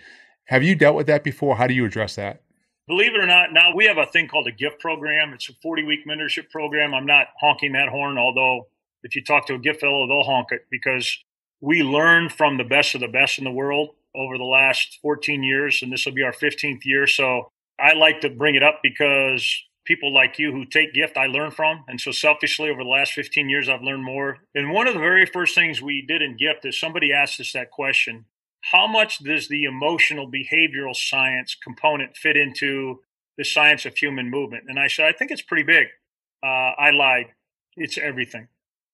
Have you dealt with that before? How do you address that? Believe it or not, now we have a thing called a gift program. It's a 40 week mentorship program. I'm not honking that horn, although if you talk to a gift fellow, they'll honk it because we learn from the best of the best in the world over the last 14 years, and this will be our 15th year. So I like to bring it up because people like you who take gift I learn from. And so selfishly over the last 15 years, I've learned more. And one of the very first things we did in gift is somebody asked us that question. How much does the emotional behavioral science component fit into the science of human movement? And I said, I think it's pretty big. Uh, I lied. It's everything.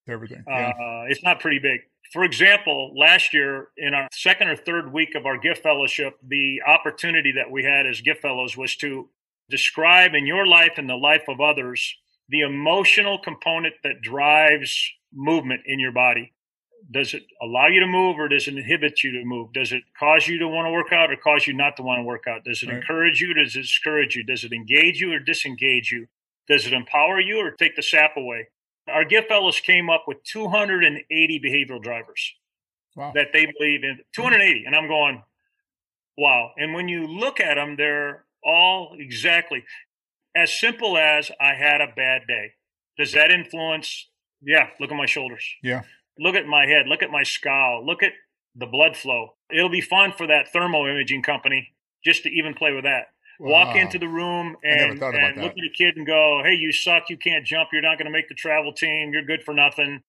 Everything. Yeah. Uh, it's not pretty big. For example, last year in our second or third week of our gift fellowship, the opportunity that we had as gift fellows was to describe in your life and the life of others the emotional component that drives movement in your body. Does it allow you to move or does it inhibit you to move? Does it cause you to want to work out or cause you not to want to work out? Does it right. encourage you does it discourage you? Does it engage you or disengage you? Does it empower you or take the sap away? Our gift fellows came up with 280 behavioral drivers wow. that they believe in. 280. And I'm going, wow. And when you look at them, they're all exactly as simple as I had a bad day. Does that influence? Yeah, look at my shoulders. Yeah. Look at my head. Look at my skull. Look at the blood flow. It'll be fun for that thermo imaging company just to even play with that. Wow. Walk into the room and, and look at a kid and go, Hey, you suck. You can't jump. You're not going to make the travel team. You're good for nothing.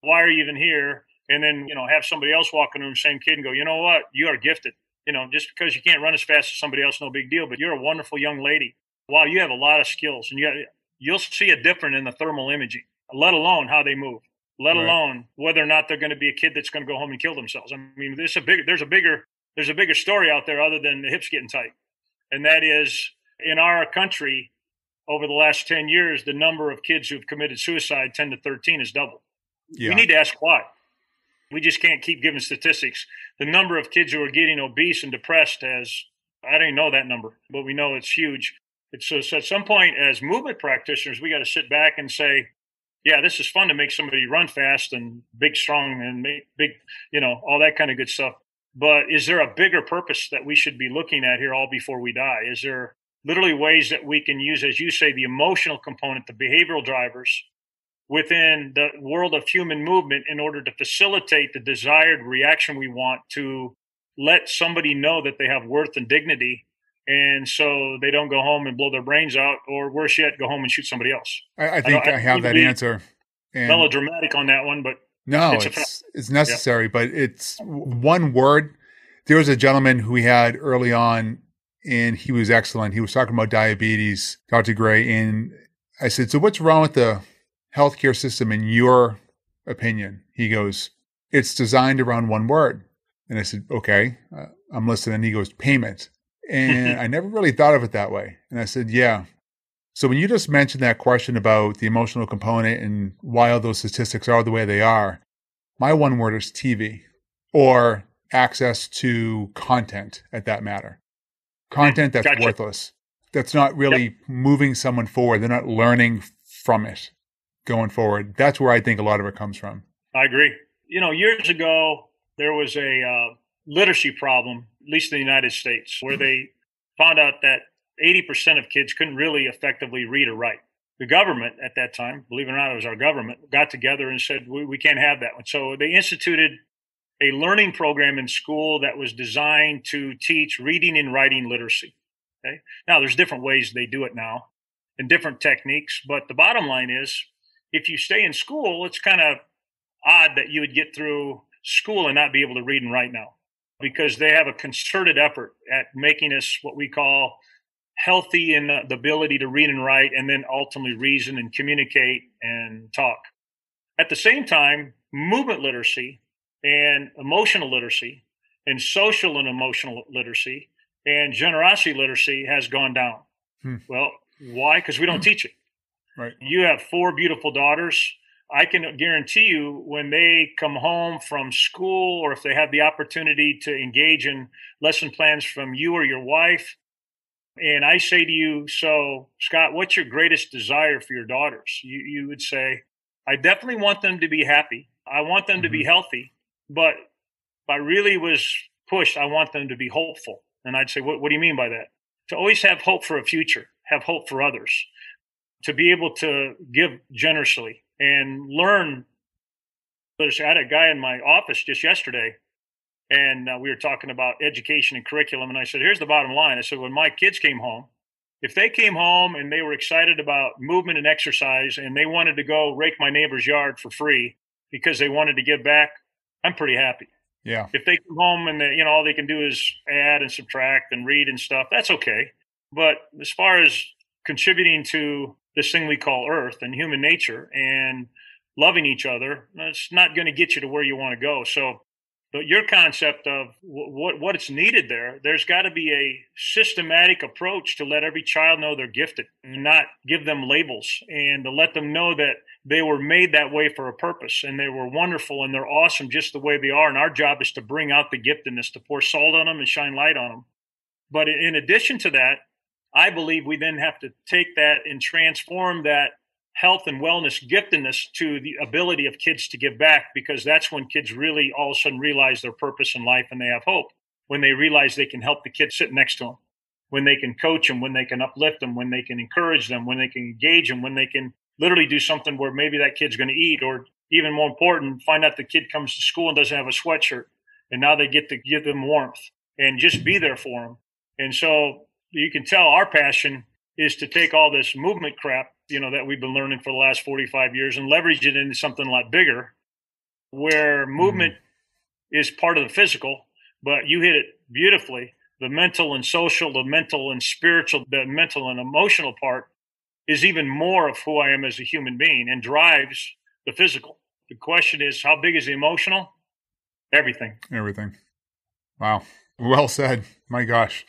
Why are you even here? And then, you know, have somebody else walk in the room, same kid, and go, You know what? You are gifted. You know, just because you can't run as fast as somebody else, no big deal. But you're a wonderful young lady. Wow, you have a lot of skills, and you got, you'll see a different in the thermal imaging. Let alone how they move. Let right. alone whether or not they're going to be a kid that's going to go home and kill themselves. I mean, there's a big, there's a bigger, there's a bigger story out there other than the hips getting tight, and that is in our country over the last 10 years, the number of kids who've committed suicide, 10 to 13, is doubled. Yeah. We need to ask why. We just can't keep giving statistics. The number of kids who are getting obese and depressed has, I don't even know that number, but we know it's huge. It's so, so at some point, as movement practitioners, we got to sit back and say, yeah, this is fun to make somebody run fast and big, strong, and make big, you know, all that kind of good stuff. But is there a bigger purpose that we should be looking at here all before we die? Is there literally ways that we can use, as you say, the emotional component, the behavioral drivers within the world of human movement in order to facilitate the desired reaction we want to let somebody know that they have worth and dignity and so they don't go home and blow their brains out or worse yet go home and shoot somebody else i, I think i, I have that answer and melodramatic on that one but no it's it's, it's necessary yeah. but it's one word there was a gentleman who we had early on and he was excellent he was talking about diabetes dr gray and i said so what's wrong with the healthcare system in your opinion? He goes, it's designed around one word. And I said, okay, uh, I'm listening. And he goes, payment. And I never really thought of it that way. And I said, yeah. So when you just mentioned that question about the emotional component and why all those statistics are the way they are, my one word is TV or access to content at that matter. Content that's gotcha. worthless. That's not really yep. moving someone forward. They're not learning from it going forward. That's where I think a lot of it comes from. I agree. You know, years ago, there was a uh, literacy problem, at least in the United States, where they found out that 80% of kids couldn't really effectively read or write. The government at that time, believe it or not, it was our government, got together and said, we, we can't have that one. So they instituted a learning program in school that was designed to teach reading and writing literacy. Okay. Now, there's different ways they do it now and different techniques, but the bottom line is if you stay in school, it's kind of odd that you would get through school and not be able to read and write now because they have a concerted effort at making us what we call healthy in the ability to read and write and then ultimately reason and communicate and talk. At the same time, movement literacy and emotional literacy and social and emotional literacy and generosity literacy has gone down. Hmm. Well, why? Because we don't hmm. teach it. Right. You have four beautiful daughters. I can guarantee you when they come home from school or if they have the opportunity to engage in lesson plans from you or your wife, And I say to you, so Scott, what's your greatest desire for your daughters? You, you would say, I definitely want them to be happy. I want them mm-hmm. to be mm-hmm. healthy. But if I really was pushed, I want them to be hopeful. And I'd say, what, what do you mean by that? To always have hope for a future, have hope for others, to be able to give generously and learn. I had a guy in my office just yesterday and uh, we were talking about education and curriculum. And I said, here's the bottom line. I said, when my kids came home, if they came home and they were excited about movement and exercise and they wanted to go rake my neighbor's yard for free because they wanted to give back, I'm pretty happy. Yeah. If they come home and they, you know all they can do is add and subtract and read and stuff, that's okay. But as far as contributing to this thing we call Earth and human nature and loving each other. It's not going to get you to where you want to go. So but your concept of what what it's needed there, there's got to be a systematic approach to let every child know they're gifted and not give them labels and to let them know that they were made that way for a purpose and they were wonderful and they're awesome just the way they are. And our job is to bring out the giftedness, to pour salt on them and shine light on them. But in addition to that, I believe we then have to take that and transform that health and wellness giftedness to the ability of kids to give back because that's when kids really all of a sudden realize their purpose in life and they have hope. When they realize they can help the kids sitting next to them when they can coach them when they can uplift them when they can encourage them when they can engage them when they can literally do something where maybe that kid's going to eat or even more important find out the kid comes to school and doesn't have a sweatshirt and now they get to give them warmth and just be there for them and so you can tell our passion is to take all this movement crap you know that we've been learning for the last 45 years and leverage it into something a lot bigger where movement mm-hmm. is part of the physical but you hit it beautifully. The mental and social the mental and spiritual the mental and emotional part is even more of who i am as a human being and drives the physical. The question is how big is the emotional? Everything. Everything. Wow. Well said. My gosh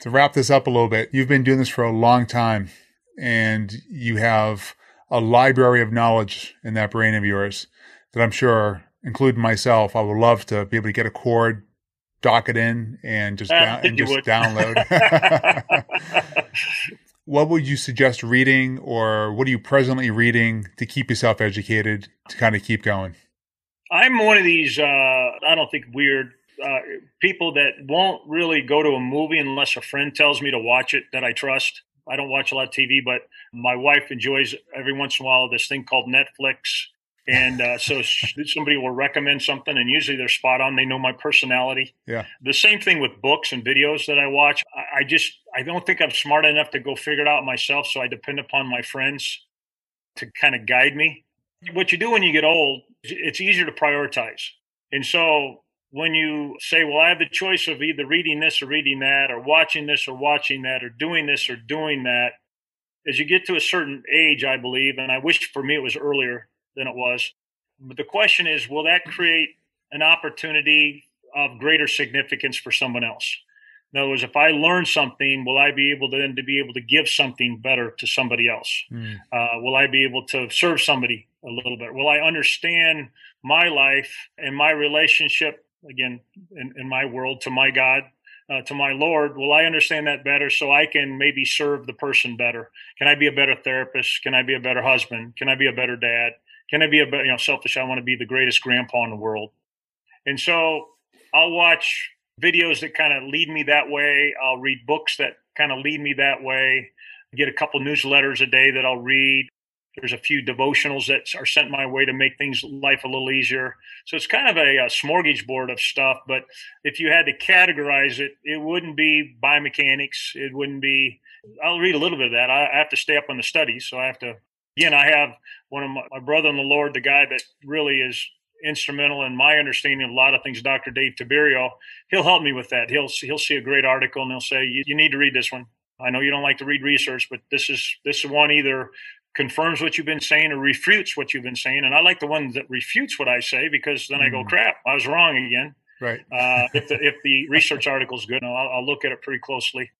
to wrap this up a little bit, you've been doing this for a long time and you have a library of knowledge in that brain of yours that I'm sure, including myself, I would love to be able to get a cord, dock it in, and just, down, and just download. what would you suggest reading, or what are you presently reading to keep yourself educated to kind of keep going? I'm one of these, uh, I don't think weird uh, people that won't really go to a movie unless a friend tells me to watch it that I trust. I don't watch a lot of TV, but my wife enjoys every once in a while this thing called Netflix. And uh, so somebody will recommend something, and usually they're spot on. They know my personality. Yeah. The same thing with books and videos that I watch. I, I just I don't think I'm smart enough to go figure it out myself, so I depend upon my friends to kind of guide me. What you do when you get old, it's easier to prioritize. And so when you say, well, I have the choice of either reading this or reading that, or watching this or watching that, or doing this or doing that, as you get to a certain age, I believe, and I wish for me it was earlier than it was. But the question is, will that create an opportunity of greater significance for someone else? In other words, if I learn something, will I be able to then to be able to give something better to somebody else? Mm. Uh, will I be able to serve somebody a little bit? Will I understand my life and my relationship again in, in my world to my God, uh, to my Lord, will I understand that better so I can maybe serve the person better? Can I be a better therapist? Can I be a better husband? Can I be a better dad? Can I be a better, you know, selfish? I want to be the greatest grandpa in the world. And so I'll watch videos that kind of lead me that way. I'll read books that kind of lead me that way. I get a couple newsletters a day that I'll read. There's a few devotionals that are sent my way to make things life a little easier. So it's kind of a, a smorgasbord of stuff. But if you had to categorize it, it wouldn't be biomechanics. It wouldn't be. I'll read a little bit of that. I, have to stay up on the studies, so I have to. Again, I have one of my, my brother in the Lord, the guy that really is instrumental in my understanding of a lot of things. Dr. Dave Tiberio, he'll help me with that. He'll he'll see a great article and he'll say, you, you need to read this one." I know you don't like to read research, but this is this is one either confirms what you've been saying or refutes what you've been saying. And I like the one that refutes what I say because then. I go, mm. crap, I was wrong again. Right. uh, if the if the research article is good, I'll, I'll, look at it pretty closely.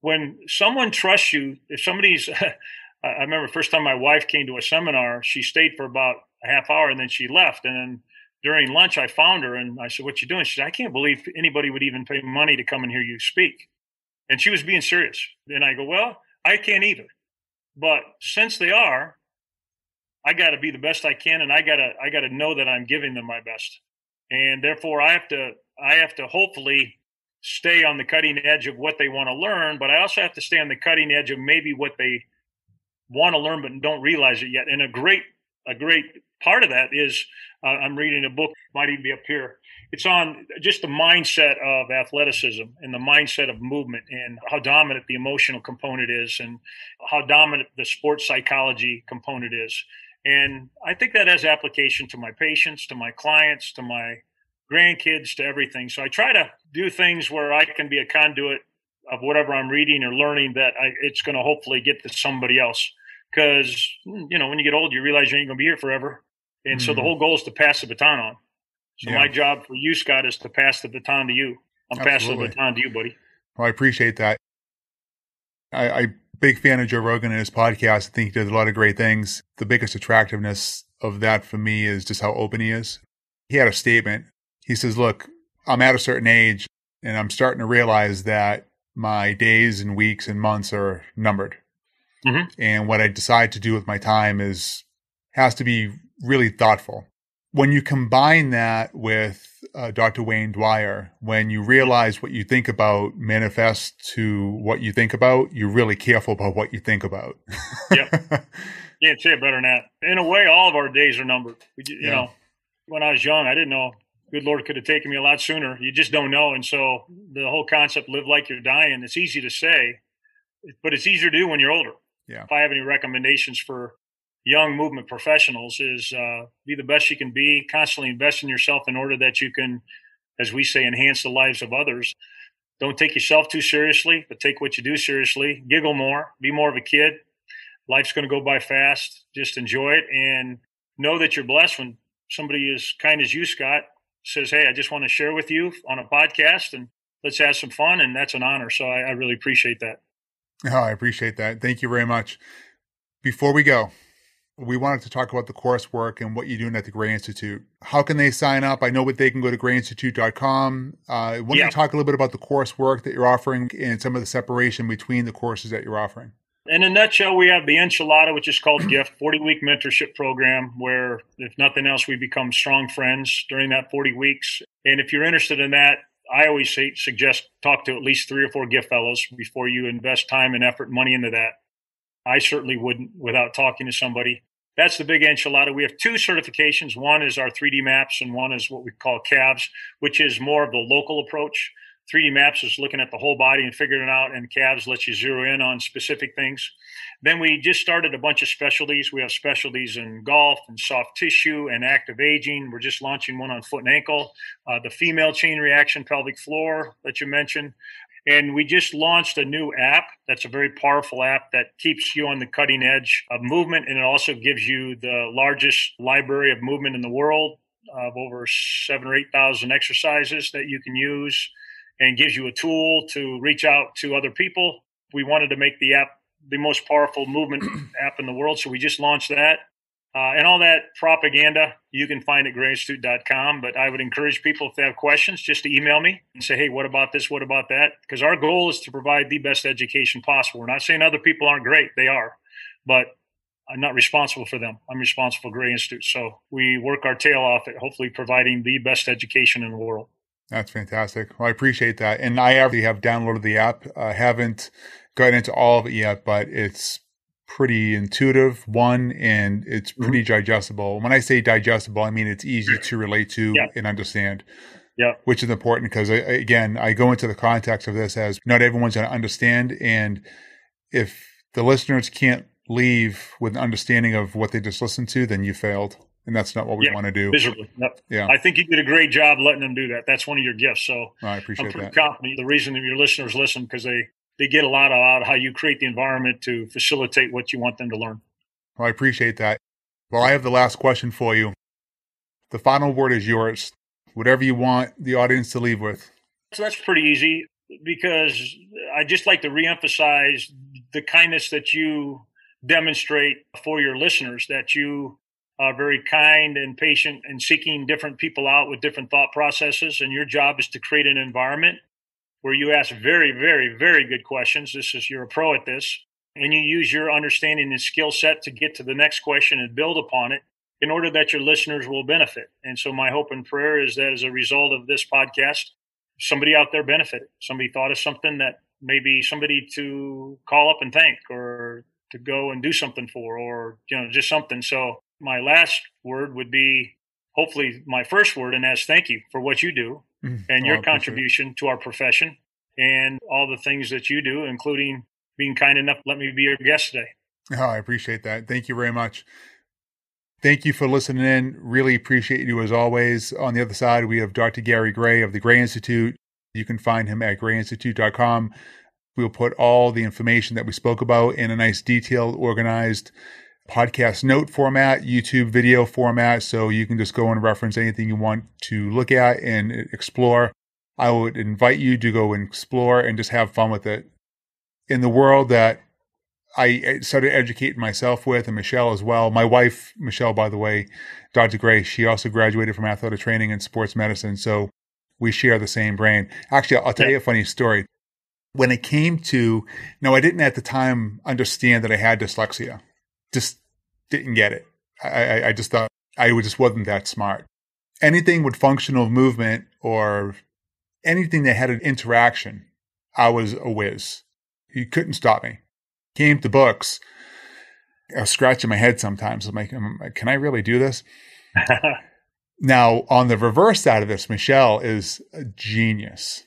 When someone trusts you, if somebody's, I remember first time my wife came to a seminar, she stayed for about a half hour and then she left. And then during lunch, I found her and I said, "What you doing?" She said, "I can't believe anybody would even pay money to come and hear you speak." And she was being serious. And I go, Well, I can't either. But since they are, I got to be the best I can, and I gotta I gotta know that I'm giving them my best, and therefore I have to I have to hopefully stay on the cutting edge of what they want to learn, but I also have to stay on the cutting edge of maybe what they want to learn but don't realize it yet. And a great a great part of that is uh, I'm reading a book, might even be up here. It's on just the mindset of athleticism and the mindset of movement and how dominant the emotional component is and how dominant the sports psychology component is. And I think that has application to my patients, to my clients, to my grandkids, to everything. So I try to do things where I can be a conduit of whatever I'm reading or learning that I, it's going to hopefully get to somebody else. Because, you know, when you get old, you realize you ain't going to be here forever. And mm-hmm. so the mm-hmm. whole goal is to pass the baton on. So yeah. my job for you, Scott, is to pass the baton to you. I'm Absolutely. passing the baton to you, buddy. Well, I appreciate that. I, I big fan of Joe Rogan and his podcast. I think he does a lot of great things. The biggest attractiveness of that for me is just how open he is. He had a statement. He says, Look, I'm at a certain age and I'm starting to realize that my days and weeks and months are numbered. Mm-hmm. And what I decide to do with my time is has to be really thoughtful. When you combine that with uh, Dr. Wayne Dyer, when you realize what you think about manifests to what you think about, you're really careful about what you think about. yep. Can't say it better than that. In a way, all of our days are numbered. You yeah. know, when I was young, I didn't know. Good Lord could have taken me a lot sooner. You just don't know. And so the whole concept, live like you're dying, it's easy to say, but it's easier to do when you're older. Yeah. If I have any recommendations for young movement professionals is uh, be the best you can be, constantly invest in yourself in order that you can, as we say, enhance the lives of others. Don't take yourself too seriously, but take what you do seriously. Giggle more, be more of a kid. Life's going to go by fast. Just enjoy it and know that you're blessed when somebody as kind as you, Scott, says, Hey, I just want to share with you on a podcast and let's have some fun. And that's an honor. So I, I really appreciate that. Oh, I appreciate that. Thank you very much. Before we go, we wanted to talk about the coursework and what you're doing at the Gray Institute. How can they sign up? I know what they can go to grayinstitute.com. Uh, why don't yeah. you talk a little bit about the coursework that you're offering and some of the separation between the courses that you're offering? In a nutshell, we have the enchilada, which is called Gift, 40 week mentorship program, where if nothing else, we become strong friends during that 40 weeks. And if you're interested in that, I always say, suggest talk to at least three or four gift fellows before you invest time and effort and money into that. I certainly wouldn't without talking to somebody. That's the big enchilada. We have two certifications. One is our 3D maps, and one is what we call CAFS, which is more of the local approach. 3D maps is looking at the whole body and figuring it out, and CAFS lets you zero in on specific things. Then we just started a bunch of specialties. We have specialties in golf and soft tissue and active aging. We're just launching one on foot and ankle. Uh, the female chain reaction pelvic floor that you mentioned. And we just launched a new app that's a very powerful app that keeps you on the cutting edge of movement. And it also gives you the largest library of movement in the world of over seven or 8,000 exercises that you can use and gives you a tool to reach out to other people. We wanted to make the app the most powerful movement app in the world. So we just launched that. Uh, and all that propaganda you can find at grayinstitute.com. But I would encourage people, if they have questions, just to email me and say, hey, what about this? What about that? Because our goal is to provide the best education possible. We're not saying other people aren't great, they are. But I'm not responsible for them. I'm responsible for Gray Institute. So we work our tail off at hopefully providing the best education in the world. That's fantastic. Well, I appreciate that. And I already have downloaded the app. I haven't gotten into all of it yet, but it's pretty intuitive one and it's mm-hmm. pretty mm-hmm. digestible when i say digestible i mean it's easy to relate to yeah. and understand yeah which is important because again i go into the context of this as not everyone's going to understand and if the listeners can't leave with an understanding of what they just listened to then you failed and that's not what we yeah, want to do. Miserably. Yeah. I think you did a great job letting them do that. That's one of your gifts. So I appreciate I'm pretty that. confident the reason that your listeners listen because they they get a lot out of how you create the environment to facilitate what you want them to learn. Well, I appreciate that. Well, I have the last question for you. The final word is yours. Whatever you want the audience to leave with. So that's pretty easy because I just like to reemphasize the kindness that you demonstrate for your listeners, that you are very kind and patient and seeking different people out with different thought processes. And your job is to create an environment where you ask very, very, very good questions. This is you're a pro at this, and you use your understanding and skill set to get to the next question and build upon it in order that your listeners will benefit. And so, my hope and prayer is that as a result of this podcast, somebody out there benefited. Somebody thought of something that maybe somebody to call up and thank or to go and do something for or you know just something so my last word would be hopefully my first word and as thank you for what you do mm, and your contribution to our profession and all the things that you do including being kind enough to let me be your guest today oh i appreciate that thank you very much Thank you for listening in. Really appreciate you as always. On the other side, we have Dr. Gary Gray of the Gray Institute. You can find him at grayinstitute.com. We'll put all the information that we spoke about in a nice, detailed, organized podcast note format, YouTube video format. So you can just go and reference anything you want to look at and explore. I would invite you to go and explore and just have fun with it. In the world that I started educating myself with, and Michelle as well. My wife, Michelle, by the way, Dr. Gray, she also graduated from athletic training and sports medicine. So we share the same brain. Actually, I'll tell you a funny story. When it came to, no, I didn't at the time understand that I had dyslexia. Just didn't get it. I, I just thought I just wasn't that smart. Anything with functional movement or anything that had an interaction, I was a whiz. You couldn't stop me. Came to books. I was scratching my head sometimes. I'm like, um, can I really do this? Now, on the reverse side of this, Michelle is a genius.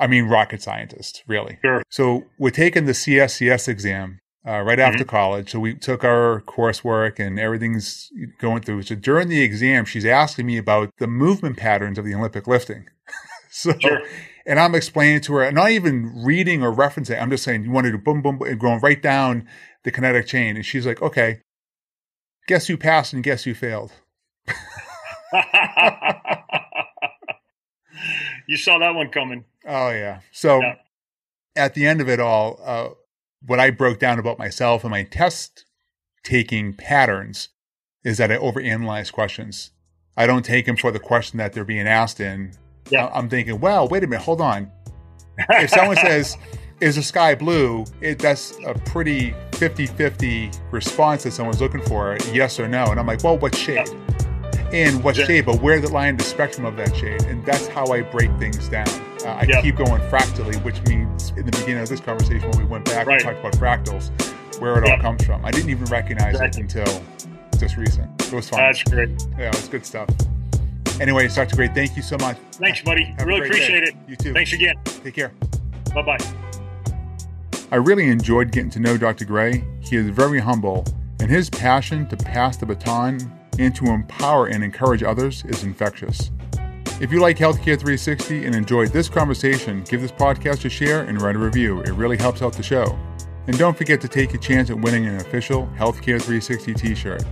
I mean, rocket scientist, really. Sure. So we're taking the CSCS exam uh, right mm-hmm. after college. So we took our coursework and everything's going through. So during the exam, she's asking me about the movement patterns of the Olympic lifting. so, sure. and I'm explaining to her, and not even reading or referencing. I'm just saying, you want to do boom, boom, boom, and going right down the kinetic chain. And she's like, okay, guess who passed and guess who failed? you saw that one coming. Oh yeah. So yeah. at the end of it all, uh, what I broke down about myself and my test taking patterns is that I overanalyze questions. I don't take them for the question that they're being asked in. Yeah. I'm thinking, well, wait a minute, hold on. if someone says, is the sky blue? It, that's a pretty 50 50 response that someone's looking for, yes or no. And I'm like, well, what shade? Yeah in what yeah. shade, but where the line the spectrum of that shade. And that's how I break things down. Uh, I yep. keep going fractally, which means in the beginning of this conversation, when we went back right. and talked about fractals, where it yep. all comes from. I didn't even recognize exactly. it until just recent. It was fun. That's great. Yeah, it was good stuff. Anyway, Dr. Gray, thank you so much. Thanks, buddy. Have really appreciate day. it. You too. Thanks again. Take care. Bye bye. I really enjoyed getting to know Dr. Gray. He is very humble, and his passion to pass the baton and to empower and encourage others is infectious. If you like Healthcare 360 and enjoyed this conversation, give this podcast a share and write a review. It really helps out the show. And don't forget to take a chance at winning an official Healthcare 360 t shirt.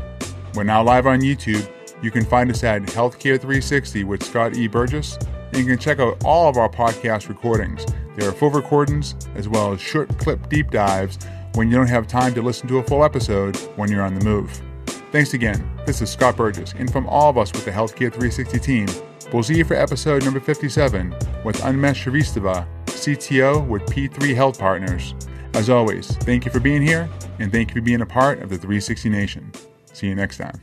We're now live on YouTube. You can find us at Healthcare 360 with Scott E. Burgess, and you can check out all of our podcast recordings. There are full recordings as well as short clip deep dives when you don't have time to listen to a full episode when you're on the move. Thanks again. This is Scott Burgess, and from all of us with the Healthcare 360 team, we'll see you for episode number 57 with Unmesh Srivastava, CTO with P3 Health Partners. As always, thank you for being here, and thank you for being a part of the 360 Nation. See you next time.